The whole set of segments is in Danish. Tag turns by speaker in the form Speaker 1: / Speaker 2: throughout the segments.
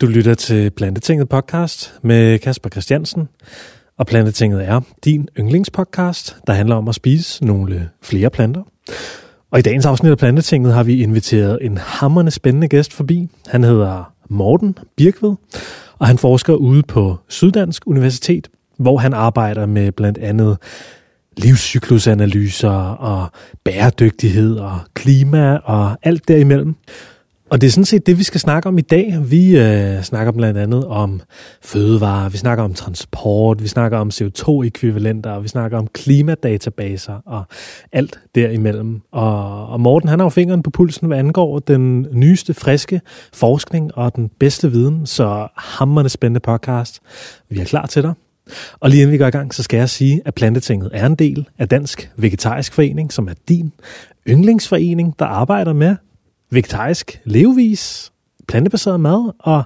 Speaker 1: Du lytter til Plantetinget podcast med Kasper Christiansen. Og Plantetinget er din yndlingspodcast, der handler om at spise nogle flere planter. Og i dagens afsnit af Plantetinget har vi inviteret en hammerne spændende gæst forbi. Han hedder Morten Birkved, og han forsker ude på Syddansk Universitet, hvor han arbejder med blandt andet livscyklusanalyser og bæredygtighed og klima og alt derimellem. Og det er sådan set det, vi skal snakke om i dag. Vi øh, snakker blandt andet om fødevarer, vi snakker om transport, vi snakker om CO2-ekvivalenter, vi snakker om klimadatabaser og alt derimellem. Og, og Morten, han har jo fingeren på pulsen, hvad angår den nyeste, friske forskning og den bedste viden. Så hammerne spændende podcast. Vi er klar til dig. Og lige inden vi går i gang, så skal jeg sige, at Plantetinget er en del af Dansk Vegetarisk Forening, som er din yndlingsforening, der arbejder med vegetarisk levevis, plantebaseret mad, og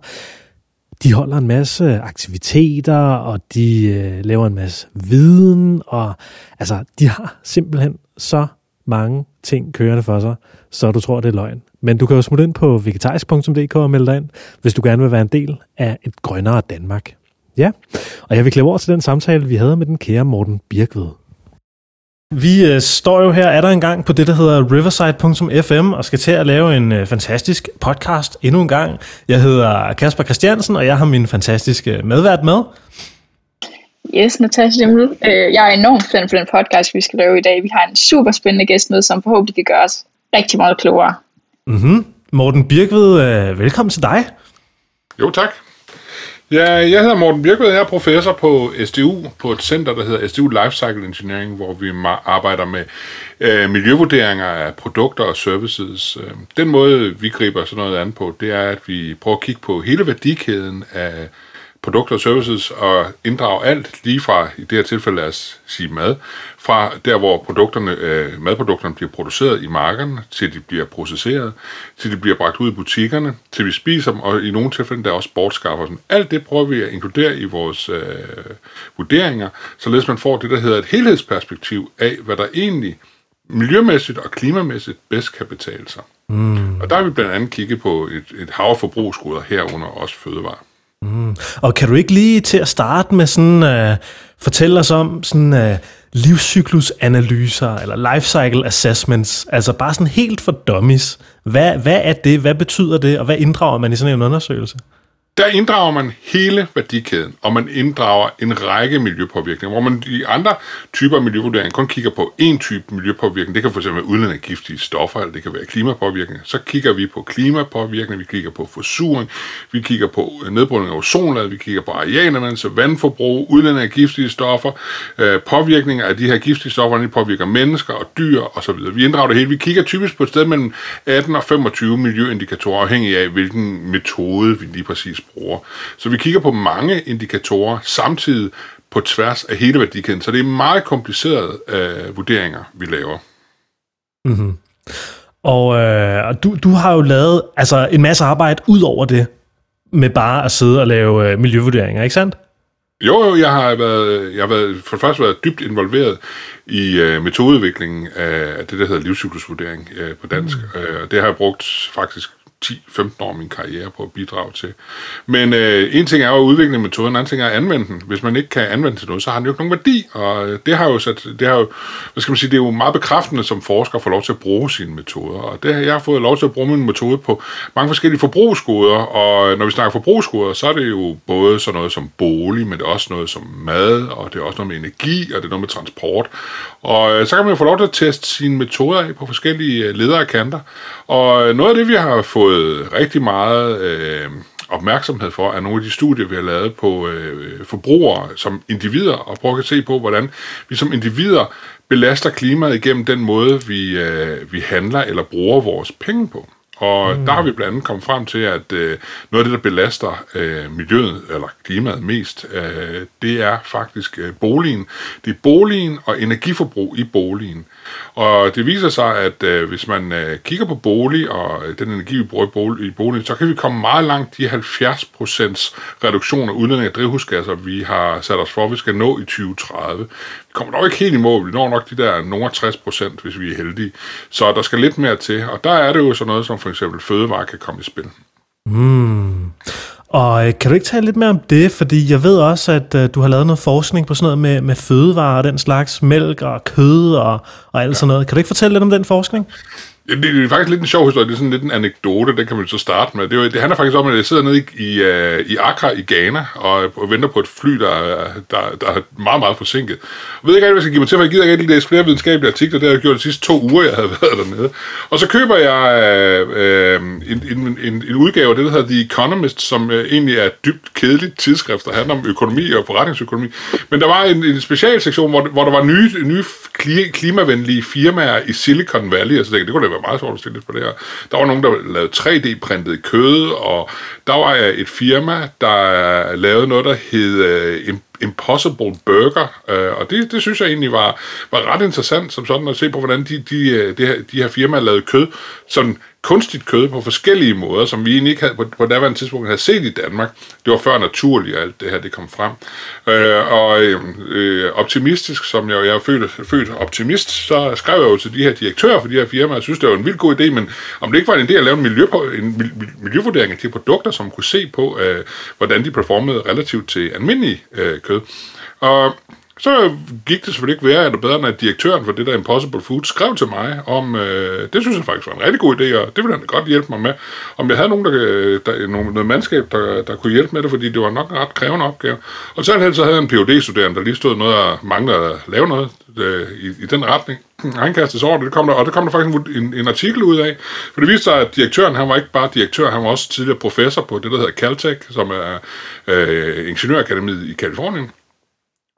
Speaker 1: de holder en masse aktiviteter, og de øh, laver en masse viden, og altså, de har simpelthen så mange ting kørende for sig, så du tror, det er løgn. Men du kan jo smutte ind på vegetarisk.dk og melde dig ind, hvis du gerne vil være en del af et grønnere Danmark. Ja, og jeg vil klæde over til den samtale, vi havde med den kære Morten Birkved. Vi øh, står jo her, er der engang på det, der hedder riverside.fm, og skal til at lave en øh, fantastisk podcast endnu en gang. Jeg hedder Kasper Christiansen, og jeg har min fantastiske medvært med.
Speaker 2: Yes, Natasha Demel. Øh, jeg er enormt spændt for den podcast, vi skal lave i dag. Vi har en super spændende gæst med, som forhåbentlig kan gøre os rigtig meget klogere.
Speaker 1: Mm-hmm. Morten Birkved, øh, velkommen til dig.
Speaker 3: Jo, tak. Ja, jeg hedder Morten Birkved, jeg er professor på SDU, på et center, der hedder SDU Lifecycle Engineering, hvor vi arbejder med øh, miljøvurderinger af produkter og services. Øh, den måde, vi griber sådan noget an på, det er, at vi prøver at kigge på hele værdikæden af produkter og services og inddrage alt lige fra, i det her tilfælde lad os sige mad, fra der hvor produkterne, øh, madprodukterne bliver produceret i markerne, til de bliver processeret, til de bliver bragt ud i butikkerne, til vi spiser dem, og i nogle tilfælde der er også bortskaffer. Sådan. Alt det prøver vi at inkludere i vores øh, vurderinger, således man får det, der hedder et helhedsperspektiv af, hvad der egentlig miljømæssigt og klimamæssigt bedst kan betale sig. Mm. Og der har vi blandt andet kigget på et, et hav forbrugsgoder herunder også fødevarer.
Speaker 1: Mm. Og kan du ikke lige til at starte med sådan uh, fortælle os om sådan uh, livscyklusanalyser eller life cycle assessments, altså bare sådan helt for dummies. Hvad, hvad er det? Hvad betyder det? Og hvad inddrager man i sådan en undersøgelse?
Speaker 3: Der inddrager man hele værdikæden, og man inddrager en række miljøpåvirkninger, hvor man i andre typer af miljøvurdering kun kigger på én type miljøpåvirkning. Det kan fx være udledning af giftige stoffer, eller det kan være klimapåvirkning. Så kigger vi på klimapåvirkning, vi kigger på forsuring, vi kigger på øh, nedbrydning af ozonlaget, vi kigger på arealanvendelse, altså vandforbrug, udledning af giftige stoffer, øh, påvirkninger af de her giftige stoffer, de påvirker mennesker og dyr osv. Vi inddrager det hele. Vi kigger typisk på et sted mellem 18 og 25 miljøindikatorer, afhængig af hvilken metode vi lige præcis bruger. Så vi kigger på mange indikatorer samtidig på tværs af hele værdikæden. Så det er meget komplicerede øh, vurderinger, vi laver.
Speaker 1: Mm-hmm. Og øh, du, du har jo lavet altså, en masse arbejde ud over det, med bare at sidde og lave øh, miljøvurderinger, ikke sandt?
Speaker 3: Jo, jo, jeg har været, jeg har været, for det første været dybt involveret i øh, metodeudviklingen af det, der hedder livscyklusvurdering øh, på dansk. Mm. Øh, det har jeg brugt faktisk 10-15 år af min karriere på at bidrage til. Men øh, en ting er jo at udvikle metoden, en anden ting er at anvende den. Hvis man ikke kan anvende til noget, så har den jo ikke nogen værdi. Og øh, det har jo sat, det har jo, hvad skal man sige, det er jo meget bekræftende som forsker at få lov til at bruge sine metoder. Og det har jeg fået lov til at bruge min metode på mange forskellige forbrugsgoder. Og øh, når vi snakker forbrugsgoder, så er det jo både sådan noget som bolig, men det er også noget som mad, og det er også noget med energi, og det er noget med transport. Og øh, så kan man jo få lov til at teste sine metoder af på forskellige øh, ledere og kanter. Og noget af det, vi har fået rigtig meget øh, opmærksomhed for, af nogle af de studier, vi har lavet på øh, forbrugere som individer, og prøve at se på, hvordan vi som individer belaster klimaet igennem den måde, vi, øh, vi handler eller bruger vores penge på. Og mm. der har vi blandt andet kommet frem til, at øh, noget af det, der belaster øh, miljøet eller klimaet mest, øh, det er faktisk øh, boligen. Det er boligen og energiforbrug i boligen. Og det viser sig, at øh, hvis man øh, kigger på bolig og den energi, vi bruger i, bolig, i boligen, så kan vi komme meget langt de 70% reduktion af udledning af drivhusgasser, vi har sat os for, vi skal nå i 2030. Kommer nok ikke helt i mål. Vi når nok de der nogle 60%, hvis vi er heldige. Så der skal lidt mere til. Og der er det jo sådan noget som for eksempel fødevare kan komme i spil.
Speaker 1: Mm. Og øh, kan du ikke tale lidt mere om det? Fordi jeg ved også, at øh, du har lavet noget forskning på sådan noget med, med fødevarer og den slags mælk og kød og, og alt ja. sådan noget. Kan du ikke fortælle lidt om den forskning?
Speaker 3: Ja, det er faktisk lidt en sjov historie. Det er sådan lidt en anekdote, den kan man så starte med. Det, er, det handler faktisk om, at jeg sidder nede i, i, øh, i Accra i Ghana og, og venter på et fly, der, der, der er meget, meget forsinket. Jeg ved ikke rigtig, hvad jeg skal give mig til, for jeg gider ikke læse flere videnskabelige artikler. Det har jeg gjort de sidste to uger, jeg havde været dernede. Og så køber jeg øh, øh, en, en, en, en udgave af det, der hedder The Economist, som øh, egentlig er et dybt kedeligt tidsskrift, der handler om økonomi og forretningsøkonomi. Men der var en, en specialsektion, hvor, hvor der var nye, nye klimavenlige firmaer i Silicon Valley, og så tænkte jeg, det kunne da være meget sjovt at stille på det her. Der var nogen, der lavede 3D-printet kød, og der var et firma, der lavede noget, der hed uh, Impossible Burger, øh, og det, det synes jeg egentlig var, var ret interessant, som sådan at se på, hvordan de, de, øh, de, her, de her firmaer lavede kød, sådan kunstigt kød på forskellige måder, som vi egentlig ikke havde, på, på daværende tidspunkt havde set i Danmark. Det var før naturligt, alt det her det kom frem. Øh, og øh, optimistisk, som jeg, jeg er født, født optimist, så skrev jeg jo til de her direktører for de her firmaer, jeg synes, det var en vild god idé, men om det ikke var en idé at lave en, miljø, en miljøvurdering af de produkter, som kunne se på, øh, hvordan de performede relativt til almindelig øh, kød. Og så gik det selvfølgelig ikke værre, at det bedre, end at direktøren for det der Impossible Food skrev til mig om, øh, det synes jeg faktisk var en rigtig god idé, og det ville han godt hjælpe mig med. Om jeg havde nogen, der, der, nogen, noget mandskab, der, der kunne hjælpe med det, fordi det var nok en ret krævende opgave. Og så havde jeg en phd studerende der lige stod noget og manglede at lave noget øh, i, i den retning. Han kastede sig over det, det kom der, og det kom der faktisk en, en artikel ud af. For det viste sig, at direktøren, han var ikke bare direktør, han var også tidligere professor på det, der hedder Caltech, som er øh, ingeniørakademiet i Kalifornien.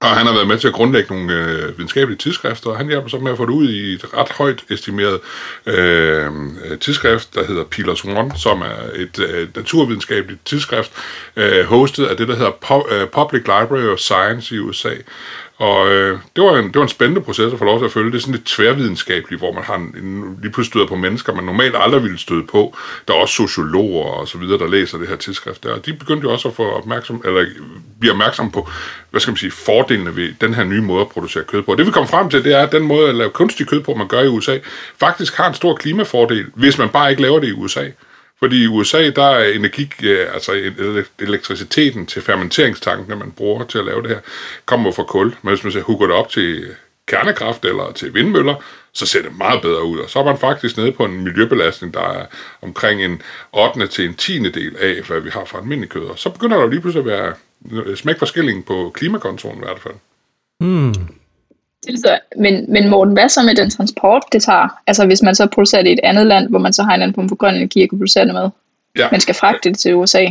Speaker 3: Og han har været med til at grundlægge nogle øh, videnskabelige tidsskrifter, og han hjælper så med at få det ud i et ret højt estimeret øh, øh tidsskrift, der hedder Pillars One, som er et øh, naturvidenskabeligt tidsskrift, øh, hostet af det, der hedder po- øh, Public Library of Science i USA. Og øh, det, var en, det var en spændende proces at få lov til at følge. Det er sådan lidt tværvidenskabeligt, hvor man har en, en, lige pludselig støder på mennesker, man normalt aldrig ville støde på. Der er også sociologer og så videre, der læser det her tidsskrift der. Og de begyndte jo også at få opmærksom, eller blive opmærksom på, hvad skal man sige, fordelene ved den her nye måde at producere kød på. Det vi kom frem til, det er, at den måde at lave kunstig kød på, man gør i USA, faktisk har en stor klimafordel, hvis man bare ikke laver det i USA. Fordi i USA, der er energi, øh, altså elektriciteten til fermenteringstanken, man bruger til at lave det her, kommer fra kul. Men hvis man så hugger det op til kernekraft eller til vindmøller, så ser det meget bedre ud. Og så er man faktisk nede på en miljøbelastning, der er omkring en 8. til en 10. del af, hvad vi har fra almindelig kød. Og så begynder der lige pludselig at være øh, smæk forskelling på klimakontoren i hvert fald.
Speaker 1: Hmm. Hmm.
Speaker 2: Så, men, men Morten, hvad så med den transport, det tager? Altså hvis man så producerer det i et andet land, hvor man så har en anden form for grøn energi at kunne producere det med. Ja. Man skal fragte det til USA.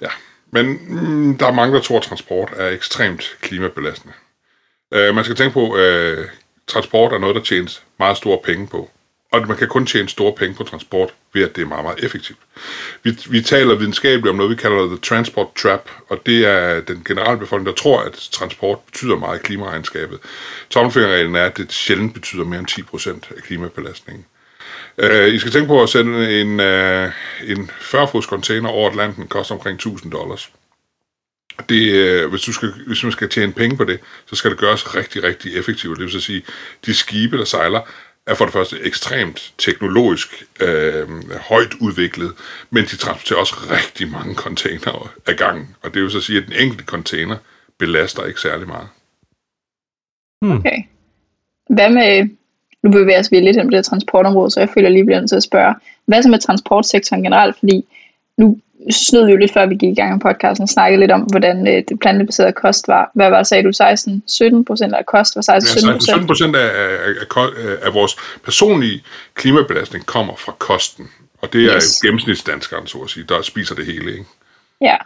Speaker 3: Ja, men mm, der er mange, der tror, at transport er ekstremt klimabelastende. Uh, man skal tænke på, at uh, transport er noget, der tjenes meget store penge på. Og man kan kun tjene store penge på transport, ved at det er meget, meget effektivt. Vi, vi taler videnskabeligt om noget, vi kalder the transport trap, og det er den generelle befolkning, der tror, at transport betyder meget i klimaregnskabet. Tommelfingerreglen er, at det sjældent betyder mere end 10% af klimabelastningen. Uh, I skal tænke på at sende en, uh, en 40-fods container over Atlanten, koster omkring 1000 dollars. Det, uh, hvis, du skal, hvis man skal tjene penge på det, så skal det gøres rigtig, rigtig effektivt. Det vil sige, de skibe, der sejler, er for det første ekstremt teknologisk øh, højt udviklet, men de transporterer også rigtig mange containere ad gangen. Og det vil så sige, at den enkelte container belaster ikke særlig meget.
Speaker 2: Hmm. Okay. Hvad med, nu bevæger vi lidt om det transportområde, så jeg føler lige bliver nødt til at spørge, hvad så med transportsektoren generelt? Fordi nu snød vi jo lidt før vi gik i gang med podcasten og snakkede lidt om, hvordan øh, det plantebaserede kost var. Hvad var, sagde du, 16, 17 procent af kost? Var 16, 17
Speaker 3: procent? 17 procent af, af, af, af vores personlige klimabelastning kommer fra kosten. Og det er yes. gennemsnitsdanskeren, så at sige, der spiser det hele, ikke?
Speaker 2: Ja.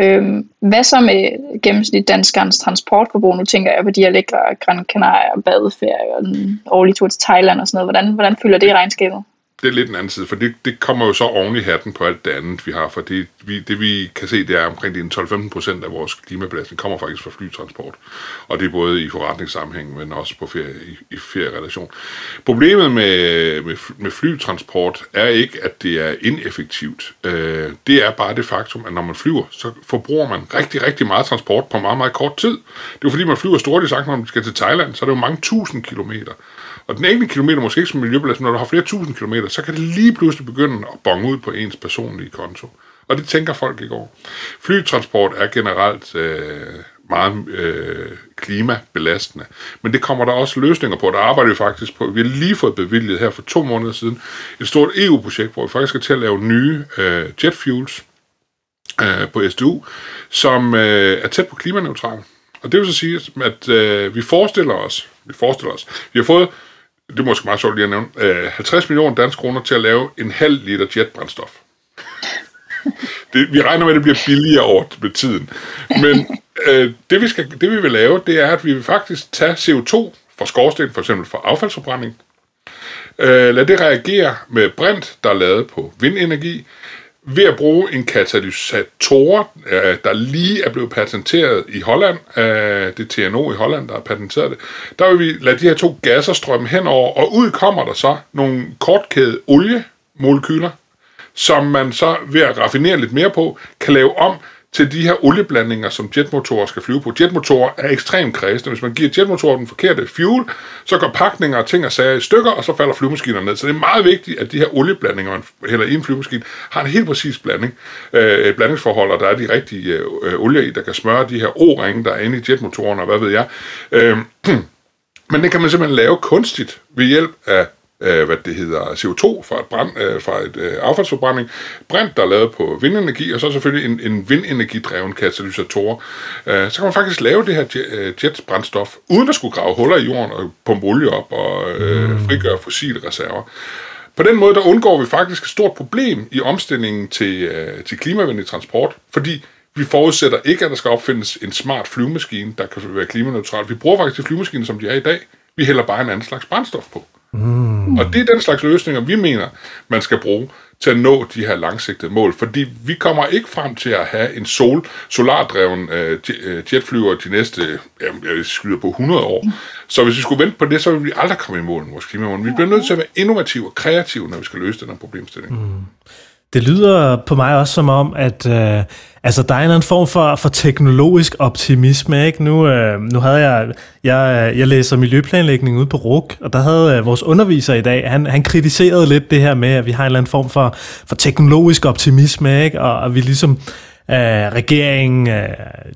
Speaker 2: Øhm, hvad så med gennemsnitsdanskernes transportforbrug? Nu tænker jeg på de her lækre Gran Canaria, badeferie og den årlige tur til Thailand og sådan noget. Hvordan, hvordan fylder det i regnskabet?
Speaker 3: Det er lidt en anden side, for det, det kommer jo så oven i hatten på alt det andet, vi har, for det vi, det, vi kan se, det er omkring 12-15 procent af vores klimabelastning kommer faktisk fra flytransport, og det er både i forretningssammenhæng, men også på ferie, i, i ferierelation. Problemet med, med, med flytransport er ikke, at det er ineffektivt. Øh, det er bare det faktum, at når man flyver, så forbruger man rigtig, rigtig meget transport på meget, meget kort tid. Det er jo fordi, man flyver stort sagt, når man skal til Thailand, så er det jo mange tusind kilometer. Og den enkelte kilometer måske ikke som miljøbelastning, når du har flere tusind kilometer, så kan det lige pludselig begynde at bonge ud på ens personlige konto. Og det tænker folk ikke over. Flytransport er generelt øh, meget øh, klimabelastende. Men det kommer der også løsninger på. Der arbejder vi faktisk på. Vi har lige fået bevilget her for to måneder siden et stort EU-projekt, hvor vi faktisk skal til at lave nye øh, jetfuels øh, på SDU, som øh, er tæt på klimaneutral. Og det vil så sige, at øh, vi forestiller os, vi forestiller os, vi har fået, det er måske meget sjovt lige at nævne, øh, 50 millioner danske kroner til at lave en halv liter jetbrændstof. Det, vi regner med, at det bliver billigere over med tiden. Men øh, det, vi skal, det vi vil lave, det er, at vi vil faktisk tage CO2 fra skorsten, for eksempel fra affaldsforbrænding, øh, lad det reagere med brint, der er lavet på vindenergi, ved at bruge en katalysator, øh, der lige er blevet patenteret i Holland, øh, det er TNO i Holland, der har patenteret det, der vil vi lade de her to gasser strømme henover, og ud kommer der så nogle kortkæde oliemolekyler, som man så ved at raffinere lidt mere på, kan lave om til de her olieblandinger, som jetmotorer skal flyve på. Jetmotorer er ekstremt kredsende. Hvis man giver jetmotoren den forkerte fuel, så går pakninger og ting og sager i stykker, og så falder flyvemaskinerne ned. Så det er meget vigtigt, at de her olieblandinger, man hælder i en flyvemaskine, har en helt præcis blanding. Øh, et blandingsforhold, og der er de rigtige øh, olier i, der kan smøre de her O-ringe, der er inde i jetmotoren, og hvad ved jeg. Øh, men det kan man simpelthen lave kunstigt ved hjælp af øh, hvad det hedder, CO2 fra et, brand, øh, fra et øh, affaldsforbrænding, brint, der er lavet på vindenergi, og så selvfølgelig en, en vindenergidreven katalysator. Øh, så kan man faktisk lave det her øh, jetbrændstof, uden at skulle grave huller i jorden og pumpe olie op og øh, mm. frigøre fossile reserver. På den måde, der undgår vi faktisk et stort problem i omstillingen til, øh, til klimavenlig transport, fordi vi forudsætter ikke, at der skal opfindes en smart flyvemaskine, der kan være klimaneutral. Vi bruger faktisk de flyvemaskiner, som de er i dag. Vi hælder bare en anden slags brændstof på. Mm. Og det er den slags løsninger, vi mener, man skal bruge til at nå de her langsigtede mål. Fordi vi kommer ikke frem til at have en sol, solardreven øh, øh jetflyver de næste, jamen, jeg skyder på 100 år. Så hvis vi skulle vente på det, så ville vi aldrig komme i mål med vores klimamål. Vi bliver nødt til at være innovative og kreative, når vi skal løse den her problemstilling. Mm.
Speaker 1: Det lyder på mig også som om, at øh, altså, der er en eller anden form for, for teknologisk optimisme. Ikke? Nu, øh, nu havde jeg, jeg, jeg læser miljøplanlægning ude på RUK, og der havde øh, vores underviser i dag, han, han kritiserede lidt det her med, at vi har en eller anden form for, for teknologisk optimisme, ikke? Og, og vi ligesom, øh, regeringen, øh,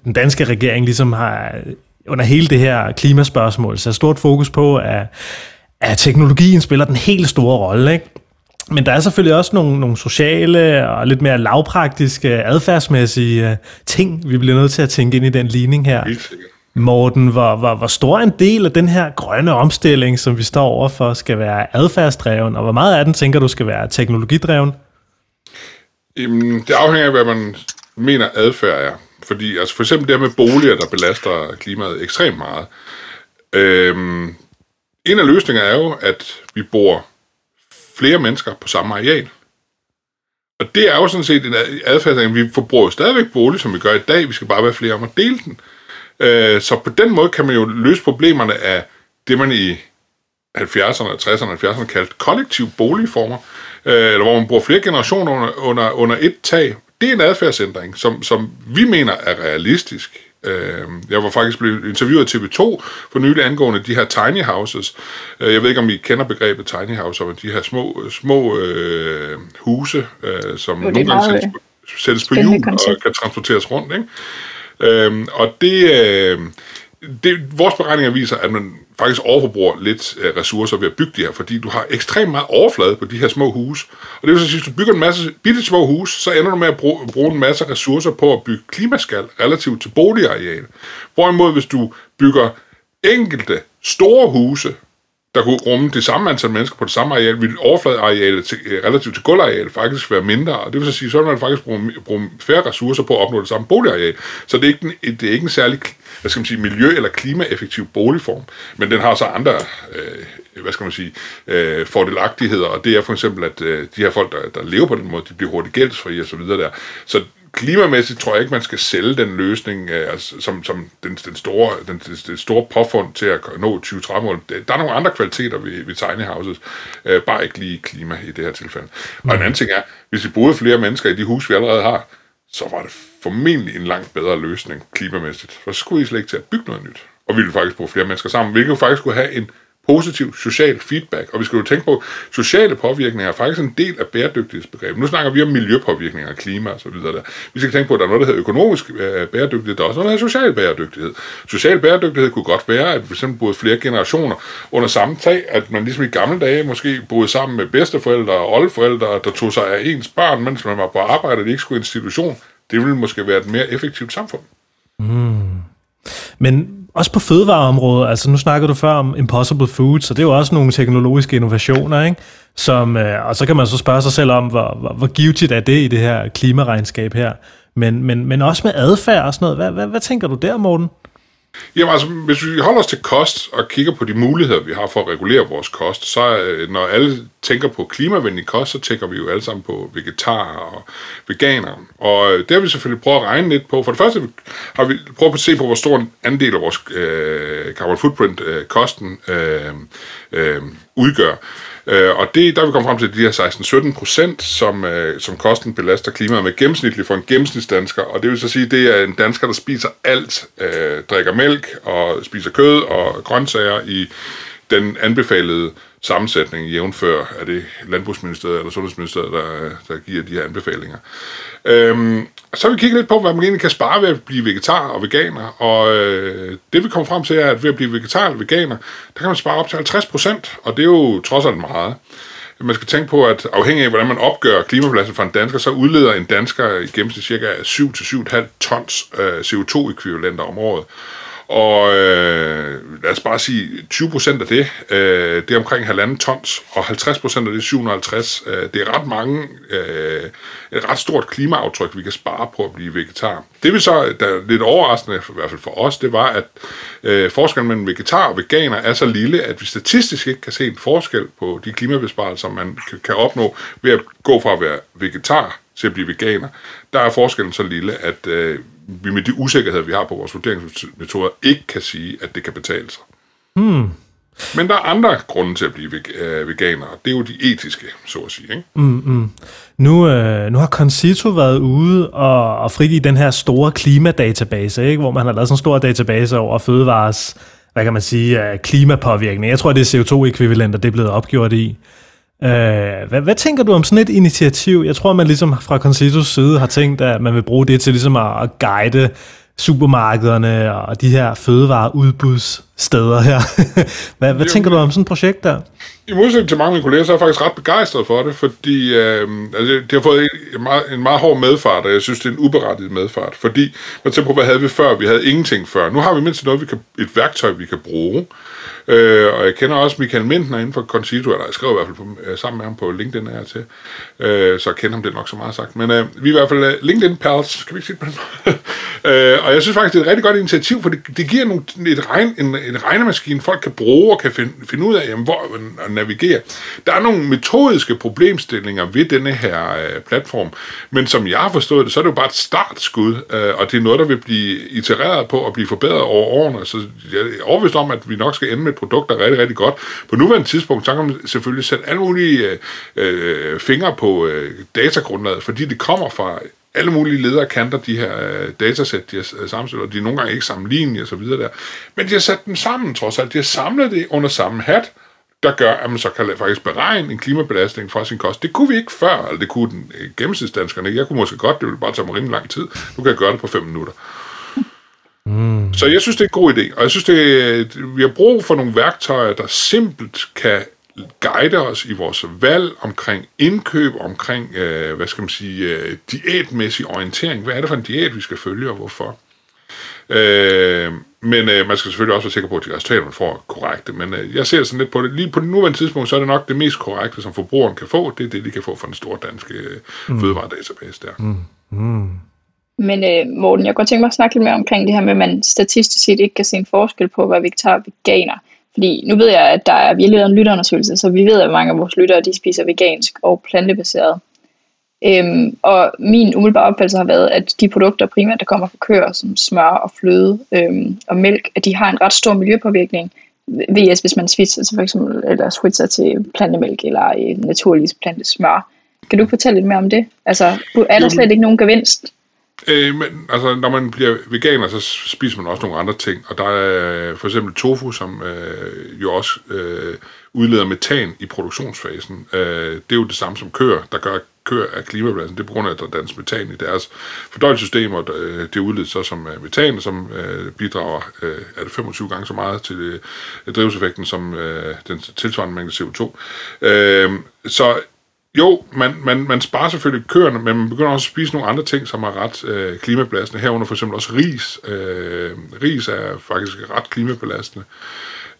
Speaker 1: den danske regering ligesom har under hele det her klimaspørgsmål, så stort fokus på, at, at teknologien spiller den helt store rolle. Ikke? Men der er selvfølgelig også nogle, nogle sociale og lidt mere lavpraktiske, adfærdsmæssige uh, ting, vi bliver nødt til at tænke ind i den ligning her. Morten, hvor, hvor, hvor stor en del af den her grønne omstilling, som vi står overfor, skal være adfærdsdreven, og hvor meget af den tænker du skal være teknologidreven?
Speaker 3: Jamen, det afhænger af, hvad man mener adfærd er. Fordi altså for eksempel det her med boliger, der belaster klimaet ekstremt meget. Øhm, en af løsningerne er jo, at vi bor flere mennesker på samme areal. Og det er jo sådan set en adfærd, at vi forbruger stadigvæk bolig, som vi gør i dag. Vi skal bare være flere om at dele den. Øh, så på den måde kan man jo løse problemerne af det, man i 70'erne, 60'erne og 70'erne kaldte kollektiv boligformer, øh, eller hvor man bruger flere generationer under, under, under et tag. Det er en adfærdsændring, som, som vi mener er realistisk. Øh, jeg var faktisk blevet interviewet af TV2 for nylig angående de her tiny houses. Øh, jeg ved ikke, om I kender begrebet tiny house, men de her små, små øh, huse, øh, som nogle gange sættes, på, sættes på hjul og kan transporteres rundt. Ikke? Øh, og det, øh, det, vores beregninger viser, at man faktisk overforbruger lidt øh, ressourcer ved at bygge de her, fordi du har ekstremt meget overflade på de her små huse. Og det vil sige, at hvis du bygger en masse bitte små huse, så ender du med at bruge, bruge en masse ressourcer på at bygge klimaskal relativt til boligareal. Hvorimod, hvis du bygger enkelte store huse, der kunne rumme det samme antal mennesker på det samme areal, ville overfladearealet til, øh, relativt til gulvarealet faktisk være mindre. Og det vil så sige, så vil man faktisk bruge, bruge færre ressourcer på at opnå det samme boligareal. Så det er ikke, en, det er ikke en særlig hvad skal man sige, miljø- eller klimaeffektiv boligform, men den har så andre øh, hvad skal man sige, øh, fordelagtigheder, og det er for eksempel, at øh, de her folk, der, der lever på den måde, de bliver hurtigt gældsfri og så videre der. Så klimamæssigt tror jeg ikke, man skal sælge den løsning øh, altså, som, som den, den, store, den, den store påfund til at nå 2030-mål. Der er nogle andre kvaliteter ved, ved tiny houses, øh, bare ikke lige klima i det her tilfælde. Mm. Og en anden ting er, hvis vi boede flere mennesker i de hus, vi allerede har, så var det formentlig en langt bedre løsning klimamæssigt. For så skulle I slet ikke til at bygge noget nyt. Og vi ville faktisk bruge flere mennesker sammen, hvilket faktisk kunne have en positiv social feedback. Og vi skal jo tænke på, at sociale påvirkninger er faktisk en del af bæredygtighedsbegrebet. Nu snakker vi om miljøpåvirkninger, klima og så videre. Der. Vi skal tænke på, at der er noget, der hedder økonomisk øh, bæredygtighed, der er også noget, der hedder social bæredygtighed. Social bæredygtighed kunne godt være, at vi simpelthen boede flere generationer under samme tag, at man ligesom i gamle dage måske boede sammen med bedsteforældre og oldeforældre, der tog sig af ens børn, mens man var på arbejde, og det ikke skulle institution. Det ville måske være et mere effektivt samfund.
Speaker 1: Mm. Men også på fødevareområdet, altså nu snakkede du før om Impossible Foods, så det er jo også nogle teknologiske innovationer, ikke? Som, øh, og så kan man så spørge sig selv om, hvor, hvor, hvor givetigt er det i det her klimaregnskab her. Men, men, men også med adfærd og sådan noget. Hvad, hvad, hvad tænker du der, Morten?
Speaker 3: Jamen altså, hvis vi holder os til kost og kigger på de muligheder, vi har for at regulere vores kost, så øh, når alle tænker på klimavenlig kost, så tænker vi jo alle sammen på vegetarer og veganere. Og øh, det har vi selvfølgelig prøvet at regne lidt på. For det første har vi prøvet at se på, hvor stor en andel af vores øh, carbon footprint øh, kosten øh, øh, udgør. Øh, og det, der er vi kommet frem til de her 16-17 procent, som, øh, som kosten belaster klimaet med gennemsnitligt for en gennemsnitsdansker. Og det vil så sige, det er en dansker, der spiser alt, øh, drikker mælk og spiser kød og grøntsager i den anbefalede sammensætning jævnfør af det Landbrugsministeriet eller Sundhedsministeriet, der, der giver de her anbefalinger. Øhm, så vil vi kigge lidt på, hvad man egentlig kan spare ved at blive vegetar og veganer, og øh, det vi kommer frem til er, at ved at blive vegetar eller veganer, der kan man spare op til 50 procent, og det er jo trods alt meget. Man skal tænke på, at afhængig af, hvordan man opgør klimabelastningen for en dansker, så udleder en dansker i gennemsnit cirka 7-7,5 tons øh, CO2-ekvivalenter om året. Og øh, lad os bare sige, 20 procent af det, øh, det er omkring halvanden tons, og 50 procent af det, 750, øh, det er ret mange, øh, et ret stort klimaaftryk, vi kan spare på at blive vegetar. Det vi så, der er lidt overraskende, i hvert fald for os, det var, at øh, forskellen mellem vegetar og veganer er så lille, at vi statistisk ikke kan se en forskel på de klimabesparelser, man kan opnå ved at gå fra at være vegetar til at blive veganer. Der er forskellen så lille, at øh, vi med de usikkerheder, vi har på vores vurderingsmetoder, ikke kan sige, at det kan betale sig.
Speaker 1: Hmm.
Speaker 3: Men der er andre grunde til at blive øh, veganer, det er jo de etiske, så at sige. Ikke?
Speaker 1: Mm, mm. Nu, øh, nu har Concito været ude og, og frigive den her store klimadatabase, ikke? hvor man har lavet sådan en stor database over fødevares, hvad kan man sige, klimapåvirkning. Jeg tror, det er CO2-ekvivalenter, det er blevet opgjort i. Øh, hvad, hvad tænker du om sådan et initiativ? Jeg tror, man ligesom fra Concitos side har tænkt, at man vil bruge det til ligesom at, guide supermarkederne og de her fødevareudbuds fødevareudbudssteder her. hvad hvad tænker du om sådan et projekt der?
Speaker 3: I modsætning til mange af mine kolleger, så er jeg faktisk ret begejstret for det, fordi øh, altså, det har fået en meget, en meget hård medfart, og jeg synes, det er en uberettiget medfart. Fordi, man tænker på, hvad havde vi før? Vi havde ingenting før. Nu har vi mindst noget, vi kan, et værktøj, vi kan bruge. Øh, og jeg kender også Michael Mintner inden for Concito, eller jeg skrev i hvert fald på, øh, sammen med ham på LinkedIn her til, øh, så jeg kender ham det nok så meget sagt. Men øh, vi er i hvert fald uh, LinkedIn pals, kan vi ikke sige på den øh, Og jeg synes faktisk, det er et rigtig godt initiativ, for det, det giver nogle, et regn, en, en regnemaskine, folk kan bruge og kan finde, finde ud af, jamen, hvor at navigere. Der er nogle metodiske problemstillinger ved denne her øh, platform, men som jeg har forstået det, så er det jo bare et startskud, øh, og det er noget, der vil blive itereret på og blive forbedret over årene. Så jeg er overbevist om, at vi nok skal ende med et produkt, der er rigtig, rigtig godt. På nuværende tidspunkt, så kan man selvfølgelig sætte alle mulige øh, øh, fingre på øh, datagrundlaget, fordi det kommer fra alle mulige ledere kanter de her øh, datasæt, de har sammenstillet, og de er nogle gange ikke sammenlignelige og så videre der. Men de har sat dem sammen trods alt. De har samlet det under samme hat, der gør, at man så kan faktisk beregne en klimabelastning fra sin kost. Det kunne vi ikke før, eller det kunne den øh, gennemsnitsdanskerne Jeg kunne måske godt, det ville bare tage mig rimelig lang tid. Nu kan jeg gøre det på 5 minutter. Mm. Så jeg synes, det er en god idé, og jeg synes, det, vi har brug for nogle værktøjer, der simpelt kan guide os i vores valg omkring indkøb, omkring, øh, hvad skal man sige, øh, diætmæssig orientering. Hvad er det for en diæt, vi skal følge, og hvorfor? Øh, men øh, man skal selvfølgelig også være sikker på, at de resultater, man får, er korrekte. Men øh, jeg ser sådan lidt på det. Lige på det nuværende tidspunkt, så er det nok det mest korrekte, som forbrugeren kan få. Det er det, de kan få fra den store danske øh, mm. fødevaredatabase der. Mm. Mm.
Speaker 2: Men øh, Morten, jeg kunne tænke mig at snakke lidt mere omkring det her med, at man statistisk set ikke kan se en forskel på, hvad vegetar og veganer. Fordi nu ved jeg, at der er, vi har lavet en lytterundersøgelse, så vi ved, at mange af vores lyttere de spiser vegansk og plantebaseret. Øhm, og min umiddelbare opfattelse har været, at de produkter primært, der kommer fra køer, som smør og fløde øhm, og mælk, at de har en ret stor miljøpåvirkning. VS, hvis man switcher til for eksempel, eller switcher til plantemælk eller naturlig plantesmør. Kan du fortælle lidt mere om det? Altså, er der slet ikke nogen gevinst?
Speaker 3: Øh, men altså, når man bliver veganer, så spiser man også nogle andre ting. Og der er øh, for eksempel tofu, som øh, jo også øh, udleder metan i produktionsfasen. Øh, det er jo det samme som køer, der gør køer af klimabelasten. Det er på grund af, at der dannes metan i deres fordøjelsessystem, og øh, det udledes så som øh, metan, som øh, bidrager øh, er det 25 gange så meget til øh, drivhuseffekten som øh, den tilsvarende mængde CO2. Øh, så jo, man, man, man sparer selvfølgelig køerne, men man begynder også at spise nogle andre ting, som er ret øh, klimabelastende. Herunder for eksempel også ris. Øh, ris er faktisk ret klimabelastende.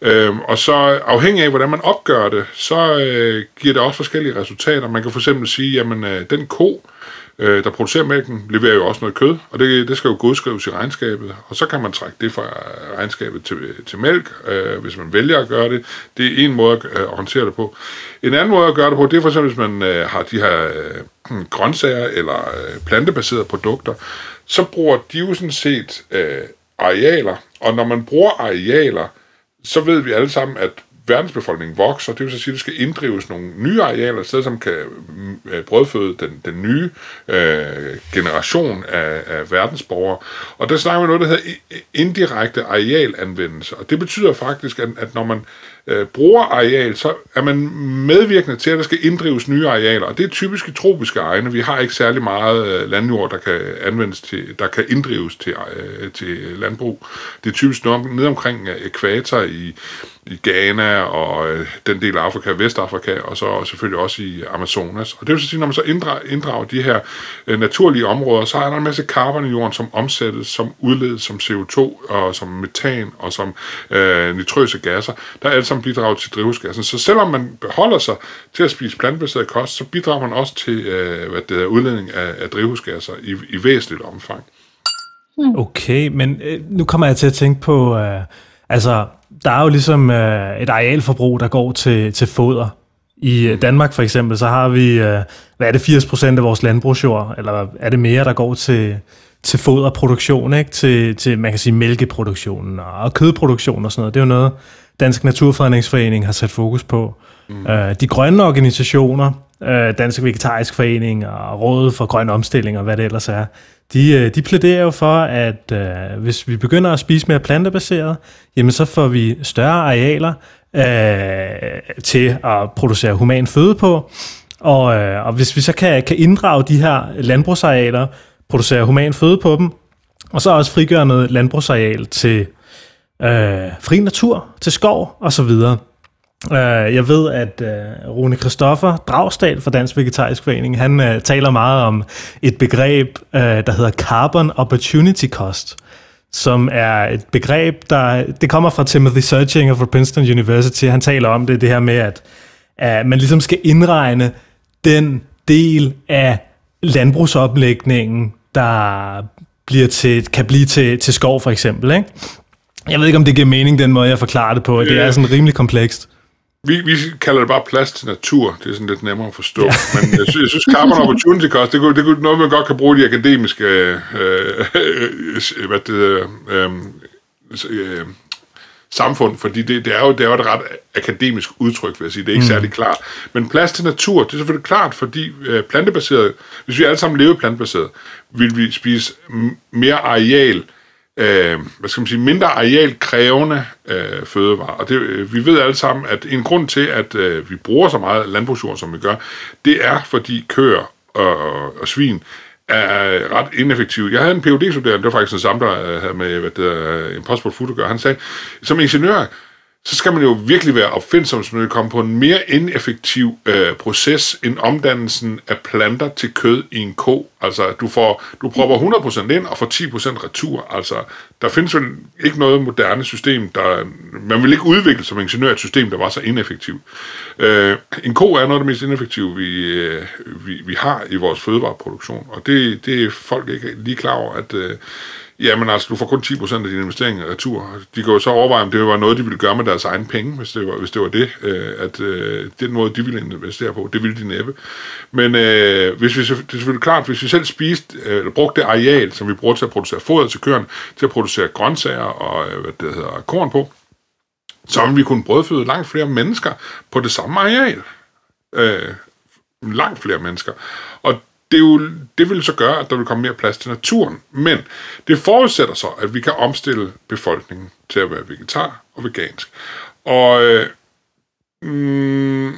Speaker 3: Øh, og så afhængig af, hvordan man opgør det, så øh, giver det også forskellige resultater. Man kan for eksempel sige, jamen øh, den ko, øh, øh, der producerer mælken, leverer jo også noget kød, og det, det skal jo godskrives i regnskabet, og så kan man trække det fra regnskabet til, til mælk, øh, hvis man vælger at gøre det. Det er en måde øh, at øh, håndtere det på. En anden måde at gøre det på, det er for eksempel, hvis man øh, har de her øh, grøntsager eller øh, plantebaserede produkter, så bruger de jo sådan set øh, arealer, og når man bruger arealer, så ved vi alle sammen, at verdensbefolkningen vokser, det vil så sige, at der skal inddrives nogle nye arealer, steder som kan øh, brødføde den, den nye øh, generation af, af verdensborgere. Og der snakker vi noget, der hedder indirekte arealanvendelse. Og det betyder faktisk, at, at når man øh, bruger areal, så er man medvirkende til, at der skal inddrives nye arealer. Og det er typisk i tropiske egne. Vi har ikke særlig meget øh, landjord, der kan anvendes til, der kan inddrives til, øh, til landbrug. Det er typisk ned omkring øh, ækvator i, i Ghana og øh, den del af Afrika, Vestafrika, og så selvfølgelig også i Amazonas. Og det vil så sige, når man så inddrager, inddrager de her øh, naturlige områder, så er der en masse carbon i jorden, som omsættes, som udledes som CO2, og som metan, og som øh, nitrøse gasser, der alt sammen bidrager til drivhusgassen. Så selvom man beholder sig til at spise plantebaseret kost, så bidrager man også til øh, hvad det er, udledning af, af drivhusgasser i, i væsentligt omfang.
Speaker 1: Okay, men øh, nu kommer jeg til at tænke på, øh, altså der er jo ligesom øh, et arealforbrug, der går til, til foder. I øh, Danmark for eksempel, så har vi, øh, hvad er det, 80% af vores landbrugsjord, eller er det mere, der går til, til foderproduktion, ikke? Til, til, man kan sige, mælkeproduktionen og kødproduktion og sådan noget. Det er jo noget, Dansk Naturfredningsforening har sat fokus på. Mm. Øh, de grønne organisationer, øh, Dansk Vegetarisk Forening og Rådet for Grøn Omstilling og hvad det ellers er, de, øh, de plæderer jo for, at øh, hvis vi begynder at spise mere plantebaseret, jamen så får vi større arealer øh, til at producere human føde på, og, øh, og hvis vi så kan, kan inddrage de her landbrugsarealer, producere human føde på dem, og så også frigøre noget landbrugsareal til øh, fri natur, til skov og så videre, Uh, jeg ved, at uh, Rune Christoffer Dragstad fra Dansk Vegetarisk Forening, han uh, taler meget om et begreb, uh, der hedder Carbon Opportunity Cost, som er et begreb, der det kommer fra Timothy Searchinger fra Princeton University. Han taler om det, det her med, at uh, man ligesom skal indregne den del af landbrugsoplægningen, der bliver til, kan blive til, til skov for eksempel. Ikke? Jeg ved ikke, om det giver mening, den måde, jeg forklarer det på. Det er sådan rimelig komplekst.
Speaker 3: Vi, vi kalder det bare plads til natur. Det er sådan lidt nemmere at forstå. Ja. Men jeg synes, jeg synes carbon opportunity cost, det, kunne, det kunne noget, man godt kan bruge i de akademiske øh, øh, hvad det, øh, øh, samfund, fordi det, det, er jo, det er jo et ret akademisk udtryk, vil jeg sige. Det er ikke mm. særlig klart. Men plads til natur, det er selvfølgelig klart, fordi øh, plantebaseret, hvis vi alle sammen levede plantebaseret, vil vi spise mere areal, øh, hvad skal man sige, mindre arealkrævende øh, fødevarer. Og det, øh, vi ved alle sammen, at en grund til, at øh, vi bruger så meget landbrugsjord, som vi gør, det er, fordi køer og, og svin er ret ineffektive. Jeg havde en phd studerende det var faktisk den samme, der øh, havde med hvad det er, Impossible Food at gøre. Han sagde, som ingeniør, så skal man jo virkelig være opfindsom, hvis man vil komme på en mere ineffektiv øh, proces end omdannelsen af planter til kød i en ko. Altså, du, får, du propper 100% ind og får 10% retur. Altså, der findes vel ikke noget moderne system, der... Man vil ikke udvikle som ingeniør et system, der var så ineffektivt. Øh, en ko er noget af det mest ineffektive, vi, øh, vi, vi har i vores fødevareproduktion, og det, det er folk ikke lige klar over, at... Øh, Jamen altså, du får kun 10% af dine investeringer retur. De kan jo så overveje, om det var noget, de ville gøre med deres egen penge, hvis det var, hvis det, var det, øh, at øh, den måde, de ville investere på, det ville de næppe. Men øh, hvis vi, det er selvfølgelig klart, hvis vi selv spiste, øh, eller brugte det areal, som vi bruger til at producere foder til køerne, til at producere grøntsager og øh, hvad det hedder, korn på, så ville vi kunne brødføde langt flere mennesker på det samme areal. Øh, langt flere mennesker. Og det, er jo, det vil så gøre, at der vil komme mere plads til naturen. Men det forudsætter så, at vi kan omstille befolkningen til at være vegetar og vegansk. Og øh, Mm,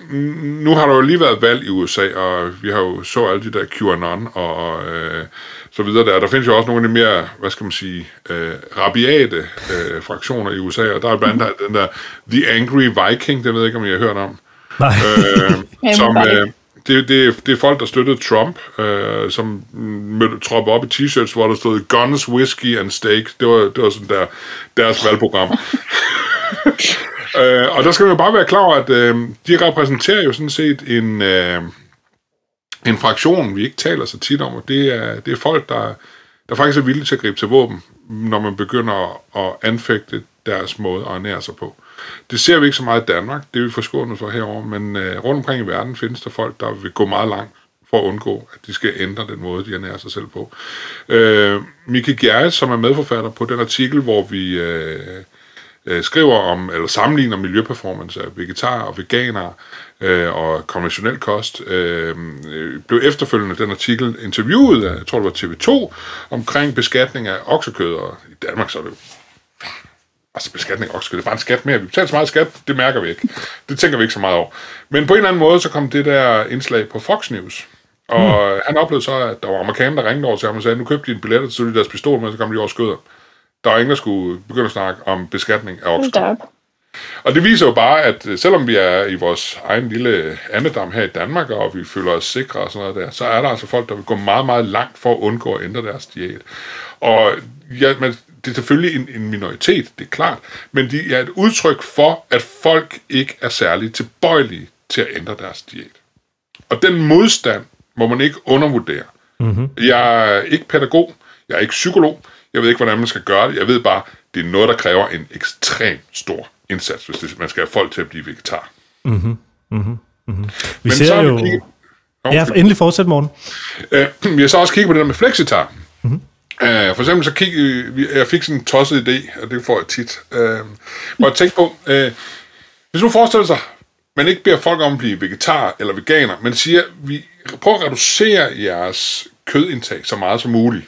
Speaker 3: nu har der jo lige været valg i USA, og vi har jo så alle de der QAnon og øh, så videre der. Der findes jo også nogle af de mere, hvad skal man sige, øh, rabiate øh, fraktioner i USA, og der er blandt andet den der The Angry Viking, det ved jeg ikke, om I har hørt om.
Speaker 1: Nej.
Speaker 3: Øh, som, øh, det, det, det er folk, der støttede Trump, øh, som mødte, tropper op i t-shirts, hvor der stod Guns, Whiskey and Steak. Det var, det var sådan der, deres valgprogram. øh, og der skal man jo bare være klar over, at øh, de repræsenterer jo sådan set en, øh, en fraktion, vi ikke taler så tit om, og det er, det er folk, der, der faktisk er villige til at gribe til våben, når man begynder at anfægte deres måde at ernære sig på. Det ser vi ikke så meget i Danmark, det er vi forskånet for herover, men øh, rundt omkring i verden findes der folk, der vil gå meget langt for at undgå, at de skal ændre den måde, de ernærer sig selv på. Øh, Miki Gjerres, som er medforfatter på den artikel, hvor vi øh, øh, skriver om, eller sammenligner miljøperformance af vegetarer og veganere øh, og konventionel kost, øh, øh, blev efterfølgende den artikel interviewet af, jeg tror det var TV2, omkring beskatning af oksekød, og i Danmark så er det jo Altså beskatning af oksekød, det er bare en skat mere. Vi betaler så meget skat, det mærker vi ikke. Det tænker vi ikke så meget over. Men på en eller anden måde, så kom det der indslag på Fox News. Og mm. han oplevede så, at der var amerikanere, der ringede over til ham og sagde, nu købte de en billet, så deres pistol med, så kom de over skøder. Der var ingen, der skulle begynde at snakke om beskatning af oksekød. Og det viser jo bare, at øh, selvom vi er i vores egen lille andedam her i Danmark, og vi føler os sikre og sådan noget der, så er der altså folk, der vil gå meget, meget langt for at undgå at ændre deres diæt. Og ja, men det er selvfølgelig en, en minoritet, det er klart, men de er et udtryk for, at folk ikke er særlig tilbøjelige til at ændre deres diæt. Og den modstand må man ikke undervurdere. Mm-hmm. Jeg er ikke pædagog, jeg er ikke psykolog, jeg ved ikke, hvordan man skal gøre det, jeg ved bare, det er noget, der kræver en ekstrem stor indsats, hvis det, man skal have folk til at blive vegetar.
Speaker 1: Mm-hmm. Mm-hmm. Mm-hmm. Vi Men ser så jo... Kigget... Ja, endelig fortsæt, morgen.
Speaker 3: Øh, vi har så også kigget på det der med flexitar. Uh, for eksempel så kig, uh, jeg fik sådan en tosset idé, og det får jeg tit. Øhm, uh, hvor jeg tænkte på, uh, hvis du forestiller sig, man ikke beder folk om at blive vegetar eller veganer, men siger, vi prøver at reducere jeres kødindtag så meget som muligt,